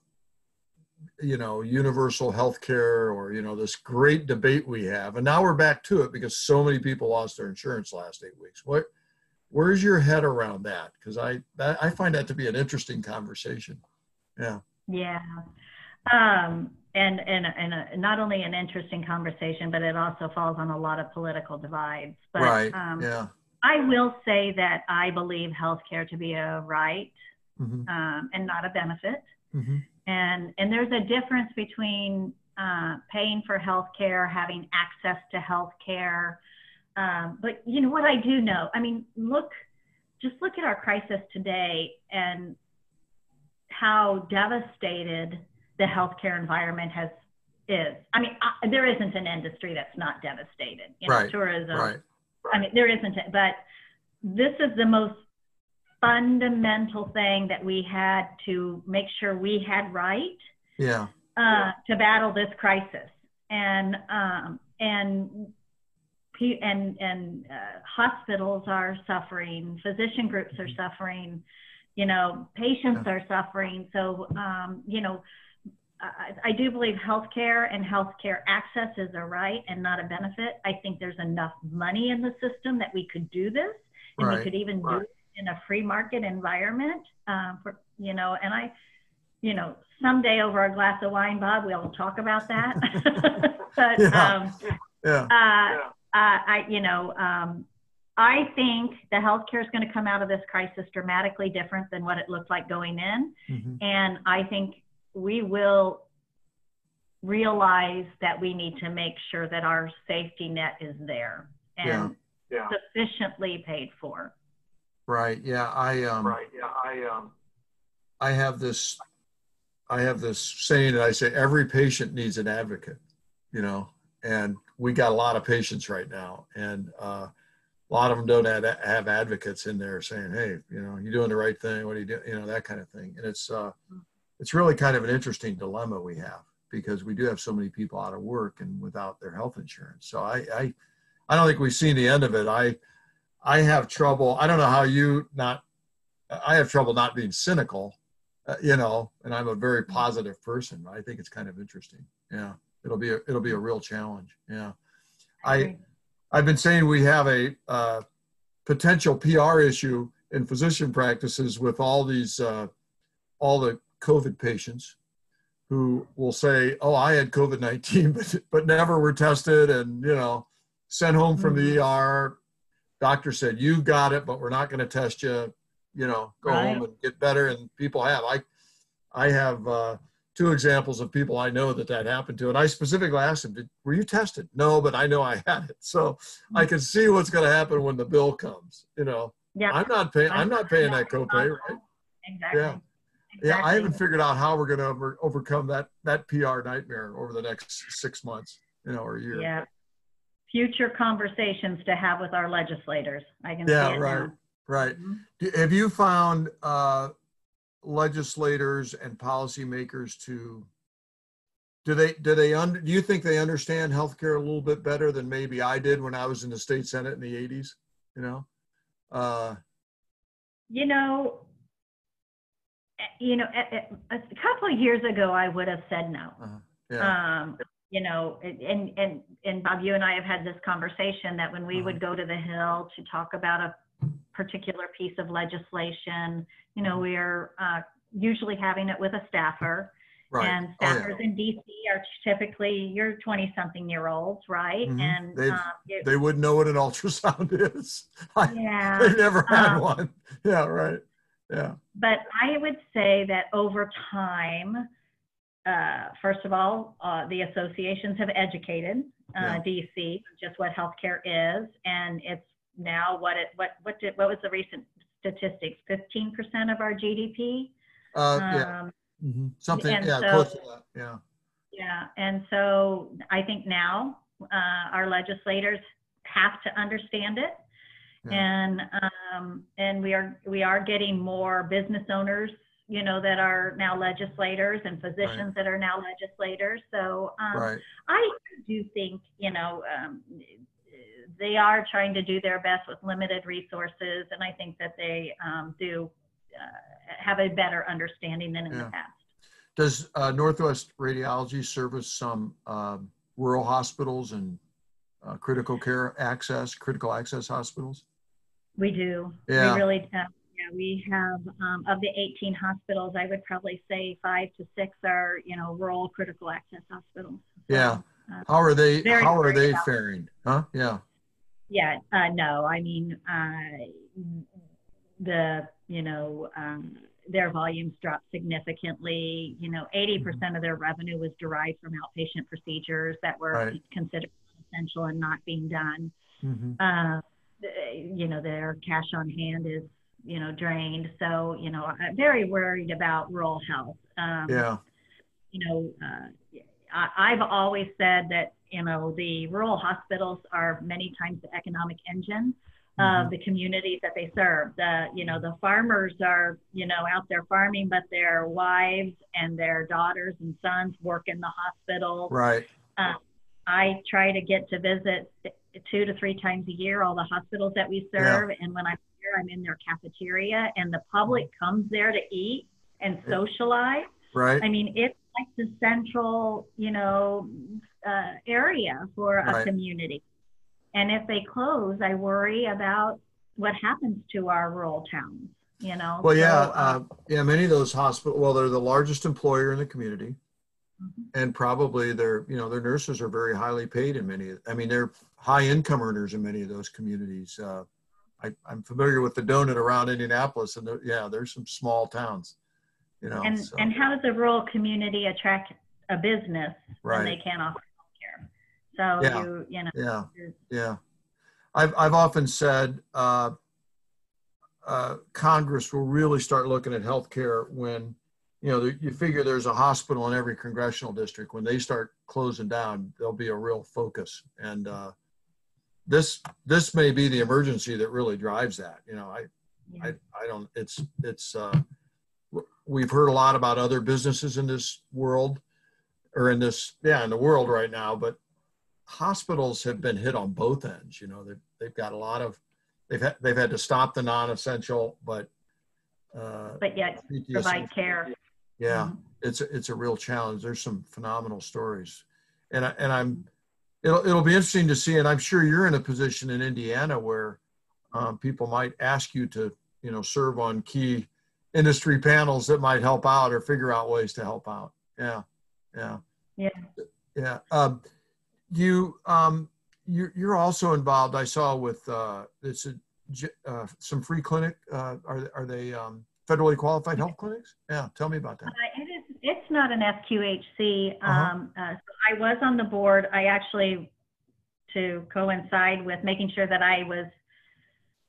you know, universal health care or, you know, this great debate we have. And now we're back to it because so many people lost their insurance last eight weeks. What, where's your head around that? Because I, that, I find that to be an interesting conversation. Yeah. Yeah. Um, and, and, and a, not only an interesting conversation, but it also falls on a lot of political divides. But, right. Um, yeah. I will say that I believe healthcare to be a right mm-hmm. um, and not a benefit. Mm-hmm. And, and there's a difference between uh, paying for health care, having access to health care. Um, but you know what I do know? I mean, look, just look at our crisis today and how devastated the healthcare environment has is. I mean, I, there isn't an industry that's not devastated. You know, right. tourism. Right. I mean, there isn't, but this is the most fundamental thing that we had to make sure we had right yeah uh, to battle this crisis and um, and and and uh, hospitals are suffering physician groups are mm-hmm. suffering you know patients yeah. are suffering so um, you know I, I do believe healthcare and healthcare access is a right and not a benefit. I think there's enough money in the system that we could do this, and right. we could even right. do it in a free market environment um, for you know and i you know someday over a glass of wine bob we'll talk about that but yeah. Um, yeah. Uh, yeah. Uh, i you know um, i think the healthcare is going to come out of this crisis dramatically different than what it looked like going in mm-hmm. and i think we will realize that we need to make sure that our safety net is there and yeah. sufficiently paid for Right. Yeah. I um. Right. Yeah. I um. I have this. I have this saying that I say every patient needs an advocate. You know, and we got a lot of patients right now, and uh, a lot of them don't have, have advocates in there saying, "Hey, you know, you doing the right thing? What are you doing?" You know, that kind of thing. And it's uh, it's really kind of an interesting dilemma we have because we do have so many people out of work and without their health insurance. So I I, I don't think we've seen the end of it. I I have trouble. I don't know how you not. I have trouble not being cynical, uh, you know. And I'm a very positive person. I think it's kind of interesting. Yeah, it'll be a, it'll be a real challenge. Yeah, I I've been saying we have a uh, potential PR issue in physician practices with all these uh, all the COVID patients who will say, "Oh, I had COVID nineteen, but but never were tested, and you know, sent home from the mm-hmm. ER." Doctor said you got it but we're not going to test you you know go right. home and get better. And people have. I i have uh, two examples of people i know that that happened to and i specifically asked them Did, were you tested? No but i know i had it. So i can see what's going to happen when the bill comes you know? Yeah. I'm not paying i'm not paying that copay right? Exactly. Yeah. Exactly. Yeah, I haven't figured out how we're going to over, overcome that that PR nightmare over the next six months, you know, or a year. Yeah, future conversations to have with our legislators. I can yeah, right, now. right. Mm-hmm. Have you found uh, legislators and policymakers to do they do they under do you think they understand healthcare a little bit better than maybe I did when I was in the state senate in the 80s? You know, uh, you know, you know, a, a, a couple of years ago, I would have said no. Uh-huh. Yeah. Um, you know, and, and, and Bob, you and I have had this conversation that when we would go to the Hill to talk about a particular piece of legislation, you know, we are uh, usually having it with a staffer. Right. And Oh, yeah. staffers in DC are typically your 20 something year olds, right? Mhm. And They've- um, it- They wouldn't know what an ultrasound is. I, yeah. they never had Um, one. Yeah, right. Yeah. but I would say that over time, uh, first of all, uh, the associations have educated uh, Yeah. DC just what healthcare is, and it's now what it what what did what was the recent statistics? Fifteen percent of our GDP. Uh, yeah. Um, Mhm. Something, yeah, so- close to that. Yeah. yeah, and so I think now uh, our legislators have to understand it, Yeah. and um, and we are we are getting more business owners, you know, that are now legislators and physicians that are now legislators. So um, Right. I do think, you know, um, they are trying to do their best with limited resources, and I think that they um, do uh, have a better understanding than in Yeah. the past. Does uh, Northwest Radiology service some um, rural hospitals and uh, critical care access, critical access hospitals? We do. Yeah. We really, uh, yeah, we have, um, of the 18 hospitals, I would probably say five to six are, you know, rural critical access hospitals. Yeah. uh, How are they? How are they faring? Huh? Yeah. Yeah, uh, no, I mean, uh, the, you know, um, their volumes dropped significantly. You know, 80% of their revenue was derived from outpatient procedures that were Right. considered essential and not being done. hmm uh, you know, their cash on hand is, you know, drained. So, you know, I'm very worried about rural health. Um, Yeah. You know, uh, I, I've always said that, you know, the rural hospitals are many times the economic engine of the communities that they serve. The, you know, the farmers are, you know, out there farming, but their wives and their daughters and sons work in the hospital. Right. I try to get to visit two to three times a year all the hospitals that we serve. And when I'm here, I'm in their cafeteria, and the public comes there to eat and socialize. Right. I mean, it's like the central, you know, uh, area for a Right. community. And if they close, I worry about what happens to our rural towns. You know. Well, yeah, So, uh, yeah. Many of those hospitals, well, they're the largest employer in the community. And probably their, you know, their nurses are very highly paid in many. I mean, they're high income earners in many of those communities. Uh, I, I'm familiar with the donut around Indianapolis, and there, yeah, there's some small towns, you know. and so, and how does a rural community attract a business when they can't offer healthcare? So Yeah. you you know. Yeah. Yeah. I've, I've often said uh, uh, Congress will really start looking at healthcare when, you know, you figure there's a hospital in every congressional district. When they start closing down, there'll be a real focus. And uh, this this may be the emergency that really drives that. You know, I I, I don't, it's, it's, uh, we've heard a lot about other businesses in this world or in this, yeah, in the world right now, but hospitals have been hit on both ends. You know, they've, they've got a lot of, they've had, they've had to stop the non-essential, but, uh, but yet provide care. Yeah, Mhm. it's a, it's a real challenge. There's some phenomenal stories, and I, and I'm it'll it'll be interesting to see. And I'm sure you're in a position in Indiana where um, people might ask you to you know serve on key industry panels that might help out or figure out ways to help out. Yeah, yeah, Yeah. yeah. Um, you um, you're you're also involved. I saw with uh, it's a uh, some free clinic. Uh, are are they um, federally qualified health clinics? Yeah, tell me about that. Uh, it is. It's not an FQHC. Uh-huh. Um, uh, so I was on the board. I actually, to coincide with making sure that I was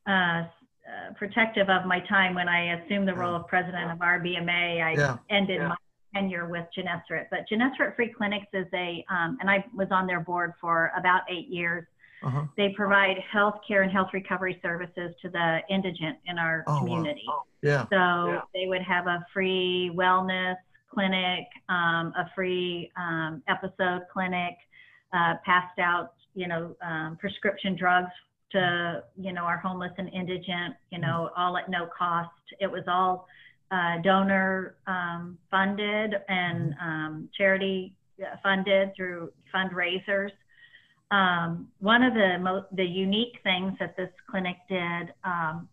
uh, uh, protective of my time when I assumed the role of president of RBMA, I Yeah. ended Yeah. my tenure with Gennesaret. But Gennesaret Free Clinics is a, um, and I was on their board for about eight years. Uh-huh. They provide health care and health recovery services to the indigent in our Oh, wow. community. Yeah. So they would have a free wellness clinic, um, a free um, episode clinic, uh, passed out, you know, um, prescription drugs to, you know, our homeless and indigent, you know, all at no cost. It was all uh, donor um, funded and um, charity funded through fundraisers. Um, one of the mo- the unique things that this clinic did. Um,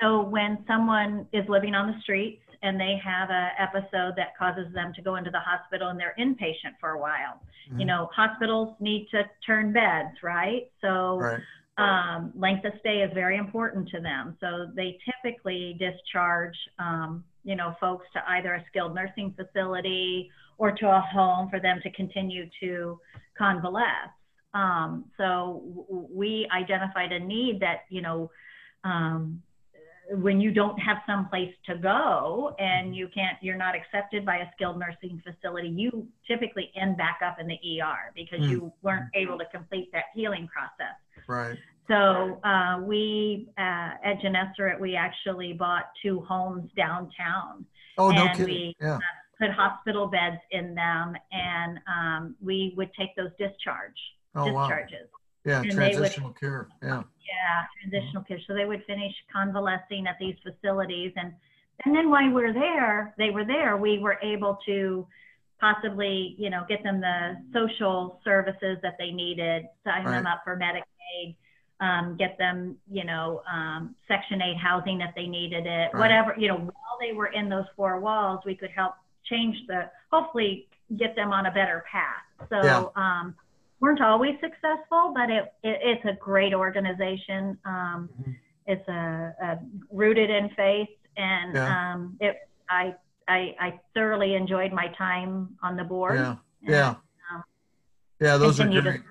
so when someone is living on the streets and they have an episode that causes them to go into the hospital and they're inpatient for a while, mm-hmm. you know, hospitals need to turn beds, right? So. Right. Um, length of stay is very important to them. So they typically discharge, um, you know, folks to either a skilled nursing facility or to a home for them to continue to convalesce. Um, so w- we identified a need that, you know, um, when you don't have some place to go and you can't, you're not accepted by a skilled nursing facility, you typically end back up in the ER because mm. you weren't able to complete that healing process. Right. So uh, we uh, at Gennesaret, we actually bought two homes downtown. Oh, no kidding. We, yeah. Uh, put hospital beds in them, and um, we would take those discharge oh, discharges. Wow. Yeah, and transitional would, care. Yeah. Yeah, transitional care. So they would finish convalescing at these facilities, and and then while we were there, they were there. We were able to possibly, you know, get them the social services that they needed, sign right. them up for Medicaid, um, get them, you know, um, Section 8 housing if they needed it, right. whatever, you know, while they were in those four walls, we could help change the, hopefully get them on a better path. So, yeah. um, weren't always successful, but it, it it's a great organization. Um, mm-hmm. It's a, a, rooted in faith, and yeah. um, it I, I I thoroughly enjoyed my time on the board. Yeah, and, yeah, um, yeah. Those are great.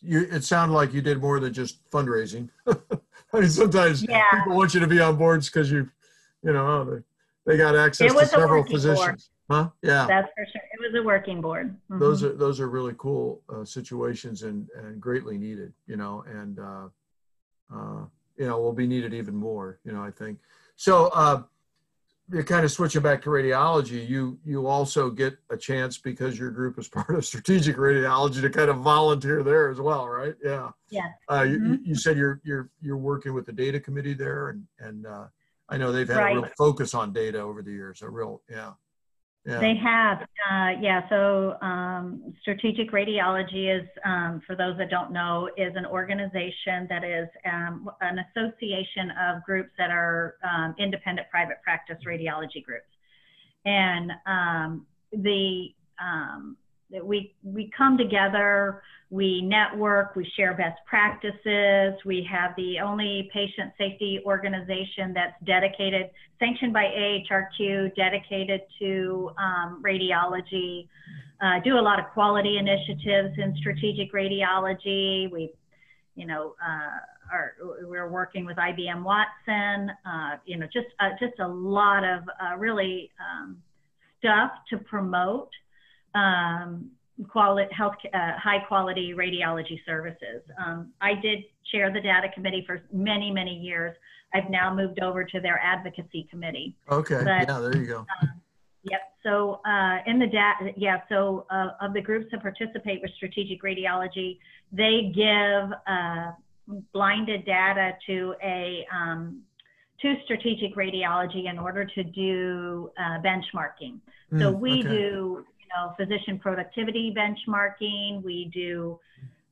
You, it sounded like you did more than just fundraising. I mean, sometimes yeah. people want you to be on boards because you, you know, oh, they, they got access to several physicians. Board. Huh? Yeah. That's for sure. It was a working board. Mm-hmm. Those are those are really cool uh, situations and and greatly needed. You know, and uh, uh, you know will be needed even more. You know, I think. So, uh, you're kind of switching back to radiology. You you also get a chance because your group is part of strategic radiology to kind of volunteer there as well, right? Yeah. Yeah. Uh, mm-hmm. you, you said you're you're you're working with the data committee there, and and uh, I know they've had right. a real focus on data over the years. A real yeah. Yeah. They have, uh, yeah. So um, strategic radiology is, um, for those that don't know, is an organization that is um, an association of groups that are um, independent private practice radiology groups, and um, the um, we we come together we network, we share best practices. We have the only patient safety organization that's dedicated, sanctioned by AHRQ, dedicated to um, radiology. Uh, do a lot of quality initiatives in strategic radiology. We, you know, uh, are, we're working with IBM Watson. Uh, you know, just uh, just a lot of uh, really um, stuff to promote. Um, quality health uh, high quality radiology services. Um, I did chair the data committee for many many years. I've now moved over to their advocacy committee. Okay. But, yeah, there you go. Um, yep. So uh, in the data, yeah. So uh, of the groups that participate with strategic radiology, they give uh, blinded data to a um, to strategic radiology in order to do uh, benchmarking. So mm, we okay. do know, physician productivity benchmarking. We do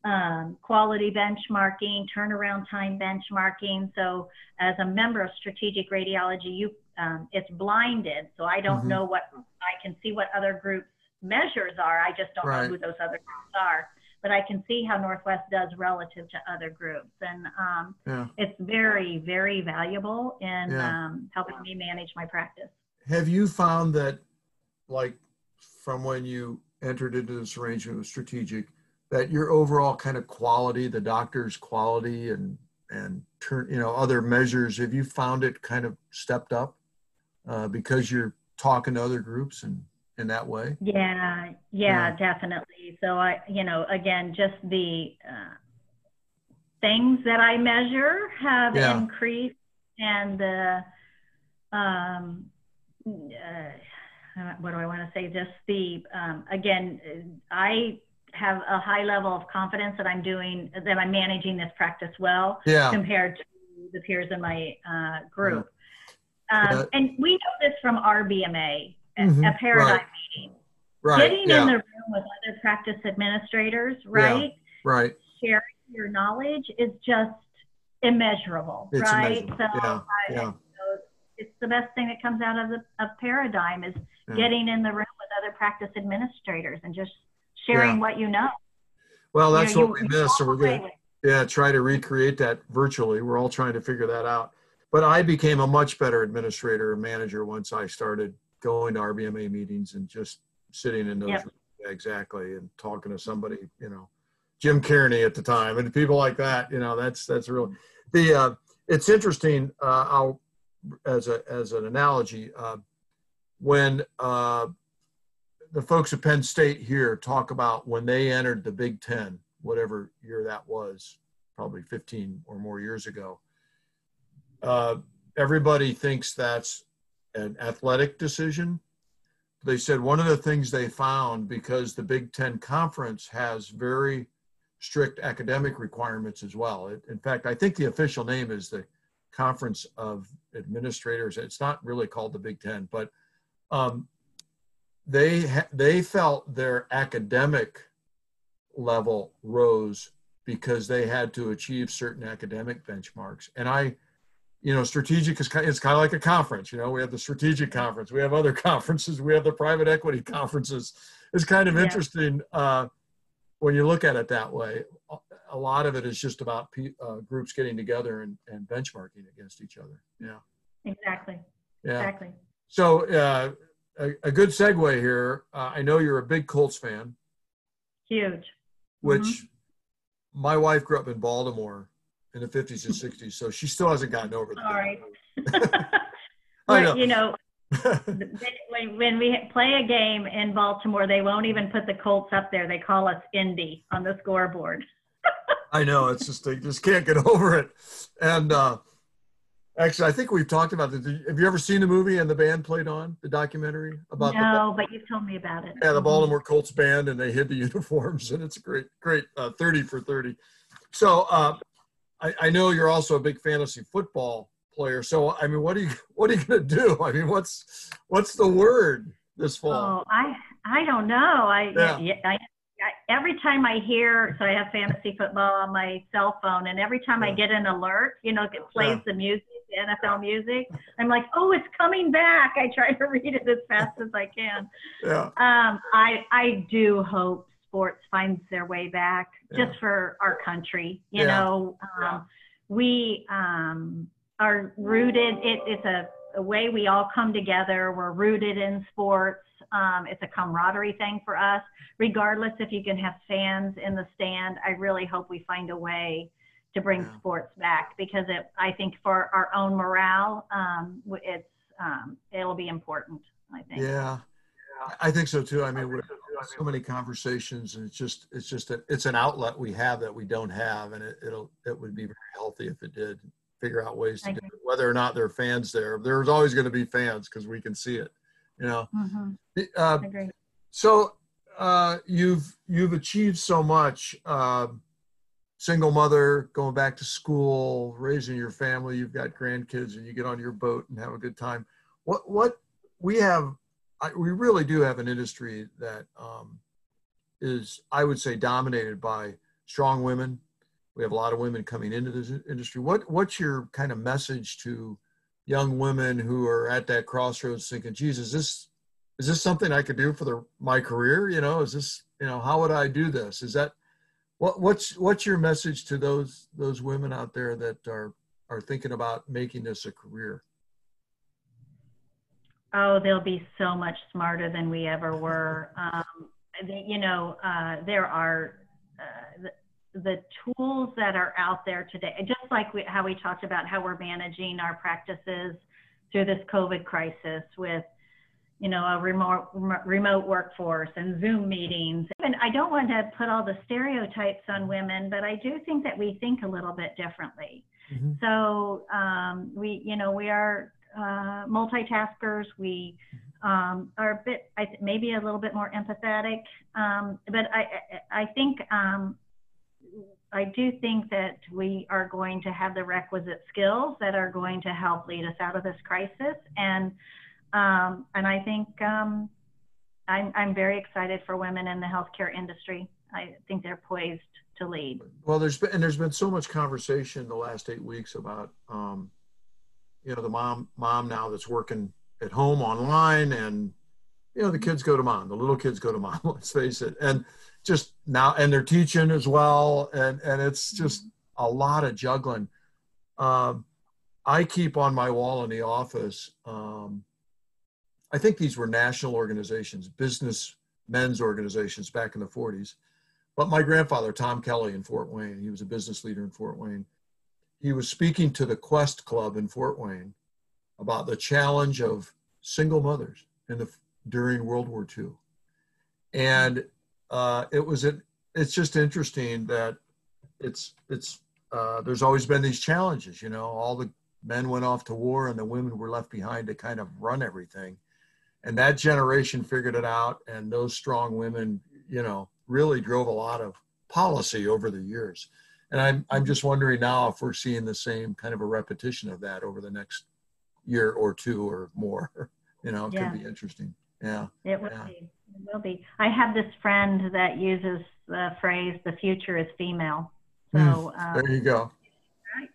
um, quality benchmarking, turnaround time benchmarking. So as a member of strategic radiology, you um, it's blinded, so I don't mm-hmm. know what I can see what other groups measures are. I just don't right. know who those other groups are. But I can see how Northwest does relative to other groups, and um, yeah. it's very, very valuable in yeah. Um, helping me manage my practice. Have you found that, like from when you entered into this arrangement with strategic that your overall kind of quality the doctor's quality and and turn you know other measures have you found it kind of stepped up uh, because you're talking to other groups and in that way? Yeah yeah, definitely. So i you know again just the uh, things that i measure have yeah. increased and the um, uh, what do I want to say? Just the, um, again, I have a high level of confidence that I'm doing, that I'm managing this practice well yeah. compared to the peers in my uh, group. Um, And we know this from RBMA, mm-hmm. a paradigm right. meeting. right. getting yeah. in the room with other practice administrators, right? Right. Sharing your knowledge is just immeasurable, It's right? So Yeah, I, yeah. it's the best thing that comes out of the of paradigm is Yeah. getting in the room with other practice administrators and just sharing Yeah. what you know. Well, You that's know, what you- we you missed. So we're going to yeah, try to recreate that virtually. We're all trying to figure that out. But I became a much better administrator and manager once I started going to RBMA meetings and just sitting in those Yep. rooms. Exactly and talking to somebody, you know, Jim Kearney at the time and people like that. You know, that's that's real. The uh, it's interesting. Uh, I'll as a as an analogy uh, when uh, the folks at Penn State here talk about when they entered the Big Ten, whatever year that was, probably 15 or more years ago. Uh, everybody thinks that's an athletic decision. They said one of the things they found because the Big Ten Conference has very strict academic requirements as well. It, in fact, I think the official name is the Conference of Administrators. It's not really called the Big Ten, but um, they ha- they felt their academic level rose because they had to achieve certain academic benchmarks. And I, you know, strategic is kind, it's kind of like a conference. You know, we have the strategic conference, we have other conferences, we have the private equity conferences. It's kind of Yeah. interesting uh, when you look at it that way. A lot of it is just about pe- uh, groups getting together and, and benchmarking against each other. Yeah, Exactly. yeah. Exactly. So uh, a, a good segue here. Uh, I know you're a big Colts fan, Huge. which Mhm. my wife grew up in Baltimore in the 50s and 60s, so she still hasn't gotten over that. Sorry. I But, know. You know, when, when we play a game in Baltimore, they won't even put the Colts up there. They call us Indy on the scoreboard. I know. It's just they just can't get over it. And uh, actually, I think we've talked about this. Have you ever seen the movie and the band played on the documentary about the no, but you've told me about it. yeah the Mhm. Baltimore Colts band and they hid the uniforms and it's a great great uh, thirty for thirty. So uh, I, I know you're also a big fantasy football player. So I mean, what are you what are you gonna do? I mean, what's what's the word this fall? Oh, I I don't know. I, Yeah. yeah, I, I every time I hear, so I have fantasy football on my cell phone, and every time I get an alert, you know, it plays Yeah. the music, the NFL music. I'm like, oh, it's coming back. I try to read it as fast as I can. Yeah, Um, I I do hope sports finds their way back Yeah. just for our country. You Yeah. know, um, we um, are rooted. It, it's a, a way we all come together. We're rooted in sports. Um, it's a camaraderie thing for us. Regardless if you can have fans in the stand, I really hope we find a way to bring Yeah. sports back because it, I think for our own morale, um, it's um, it'll be important. I think. yeah. I think so too. I mean, we're so many conversations, and it's just it's just a, it's an outlet we have that we don't have, and it, it'll it would be very healthy if it did figure out ways to do it. Whether or not there are fans there, there's always going to be fans because we can see it. You know. Mm-hmm. Uh, I agree. so uh, you've you've achieved so much. Uh, single mother, going back to school, raising your family. You've got grandkids, and you get on your boat and have a good time. What what we have, I, we really do have an industry that um, is, I would say, dominated by strong women. We have a lot of women coming into this industry. What what's your kind of message to young women who are at that crossroads, thinking, "Jesus, this is this something I could do for the, my career? You know, is this, you know, how would I do this? Is that, what, what's, what's your message to those, those women out there that are, are thinking about making this a career? Oh, they'll be so much smarter than we ever were. Um, they, you know, uh, there are uh, the, the tools that are out there today, just like we, how we talked about how we're managing our practices through this COVID crisis with, you know, a remote remote workforce and Zoom meetings. And I don't want to put all the stereotypes on women, but I do think that we think a little bit differently. Mm-hmm. So um, we, you know, we are uh, multitaskers. We um, are a bit, I th- maybe a little bit more empathetic. Um, but I, I, I think, um, I do think that we are going to have the requisite skills that are going to help lead us out of this crisis. And, um, and I think, um, I'm, I'm very excited for women in the healthcare industry. I think they're poised to lead. Well, there's been and there's been so much conversation the last eight weeks about, um, you know, the mom mom now that's working at home online, and you know the kids go to mom, the little kids go to mom. Let's face it, and just now, and they're teaching as well, and and it's just a lot of juggling. Um, I keep on my wall in the office. Um, I think these were national organizations, business men's organizations back in the 40s. But my grandfather, Tom Kelly in Fort Wayne, he was a business leader in Fort Wayne. He was speaking to the Quest Club in Fort Wayne about the challenge of single mothers in the during World War II, and uh, it was it, it's just interesting that it's it's uh, there's always been these challenges. You know, all the men went off to war and the women were left behind to kind of run everything, and that generation figured it out, and those strong women, you know, really drove a lot of policy over the years. And I'm I'm just wondering now if we're seeing the same kind of a repetition of that over the next year or two or more. You know, it yeah. could be interesting. Yeah. It will yeah. be. It will be. I have this friend that uses the phrase "the future is female." So mm, um, there you go. Right.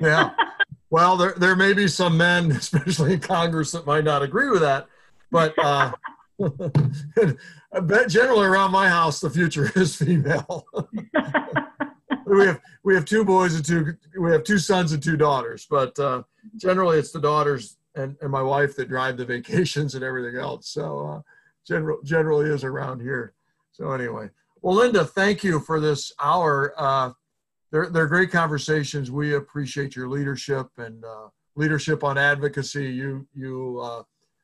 Yeah. well, there there may be some men, especially in Congress, that might not agree with that, but uh, generally around my house, the future is female. we have we have two boys and two we have two sons and two daughters, but uh, generally it's the daughters and, and my wife that drive the vacations and everything else. So uh, general generally is around here. So anyway, well, Linda, thank you for this hour. Uh, they're they're great conversations. We appreciate your leadership and uh, leadership on advocacy. You you uh,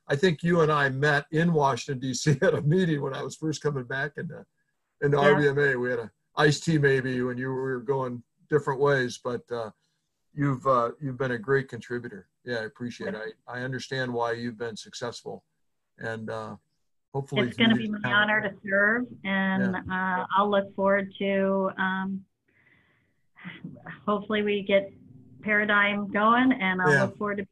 I think you and I met in Washington D.C. at a meeting when I was first coming back into into yeah. RBMA. We had a iced tea maybe when you were going different ways, but uh, you've uh, you've been a great contributor. Yeah, I appreciate it. I, I understand why you've been successful, and uh, hopefully it's going to be my honor to serve, and yeah. uh, I'll look forward to. Um, hopefully, we get paradigm going, and I'll yeah. look forward to.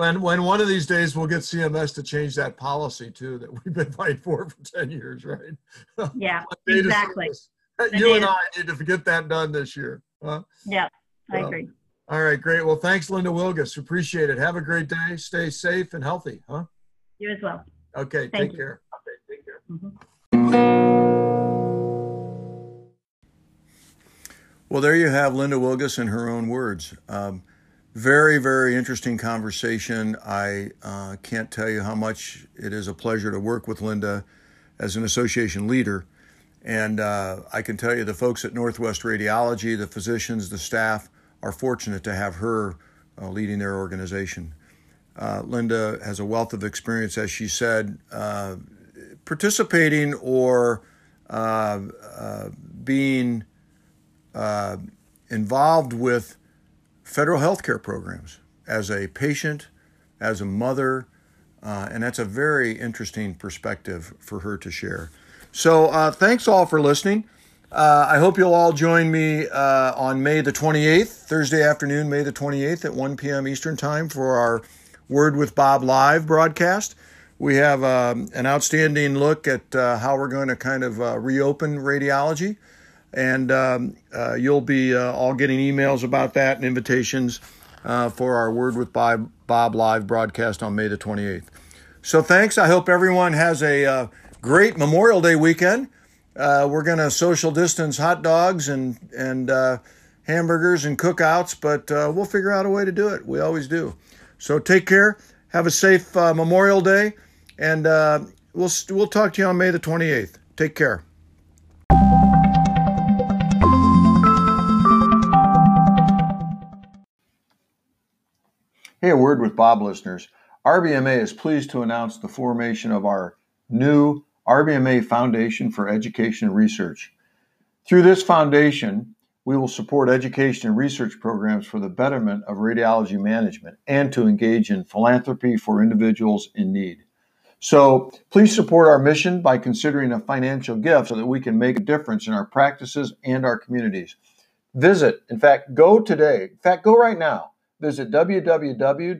When, when one of these days we'll get CMS to change that policy too that we've been fighting for for 10 years, right? Yeah, exactly. You and I need to get that done this year. Huh? Yeah, I agree. All right, great. Well, thanks, Linda Wilgus. Appreciate it. Have a great day. Stay safe and healthy, huh? You as well. Okay, Thank take you. care. Okay, take care. Mm-hmm. Well, there you have Linda Wilgus in her own words. Um, very, very interesting conversation. I uh, can't tell you how much it is a pleasure to work with Linda as an association leader. And uh, I can tell you the folks at Northwest Radiology, the physicians, the staff, are fortunate to have her uh, leading their organization. Uh, Linda has a wealth of experience, as she said, uh, participating or uh, uh, being involved with federal health care programs as a patient, as a mother, and that's a very interesting perspective for her to share. So, thanks all for listening. Uh, I hope you'll all join me uh, on May the 28th, Thursday afternoon, May the 28th at 1 p.m. Eastern Time for our Word with Bob live broadcast. We have um, an outstanding look at uh, how we're going to kind of uh, reopen radiology. And um, uh, you'll be uh, all getting emails about that and invitations for our Word with Bob, Bob live broadcast on May the 28th. So thanks. I hope everyone has a great Memorial Day weekend. Uh, we're going to social distance hot dogs and and uh, hamburgers and cookouts, but uh, we'll figure out a way to do it. We always do. So take care. Have a safe uh, Memorial Day, and uh, we'll we'll talk to you on May the 28th. Take care. Hey, a word with Bob listeners. RBMA is pleased to announce the formation of our new RBMA Foundation for Education and Research. Through this foundation, we will support education and research programs for the betterment of radiology management and to engage in philanthropy for individuals in need. So please support our mission by considering a financial gift so that we can make a difference in our practices and our communities. Visit, in fact, go today. In fact, go right now. Visit www.rbma.org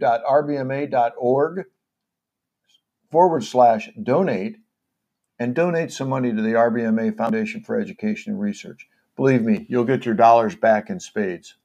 forward slash donate and donate some money to the RBMA Foundation for Education and Research. Believe me, you'll get your dollars back in spades.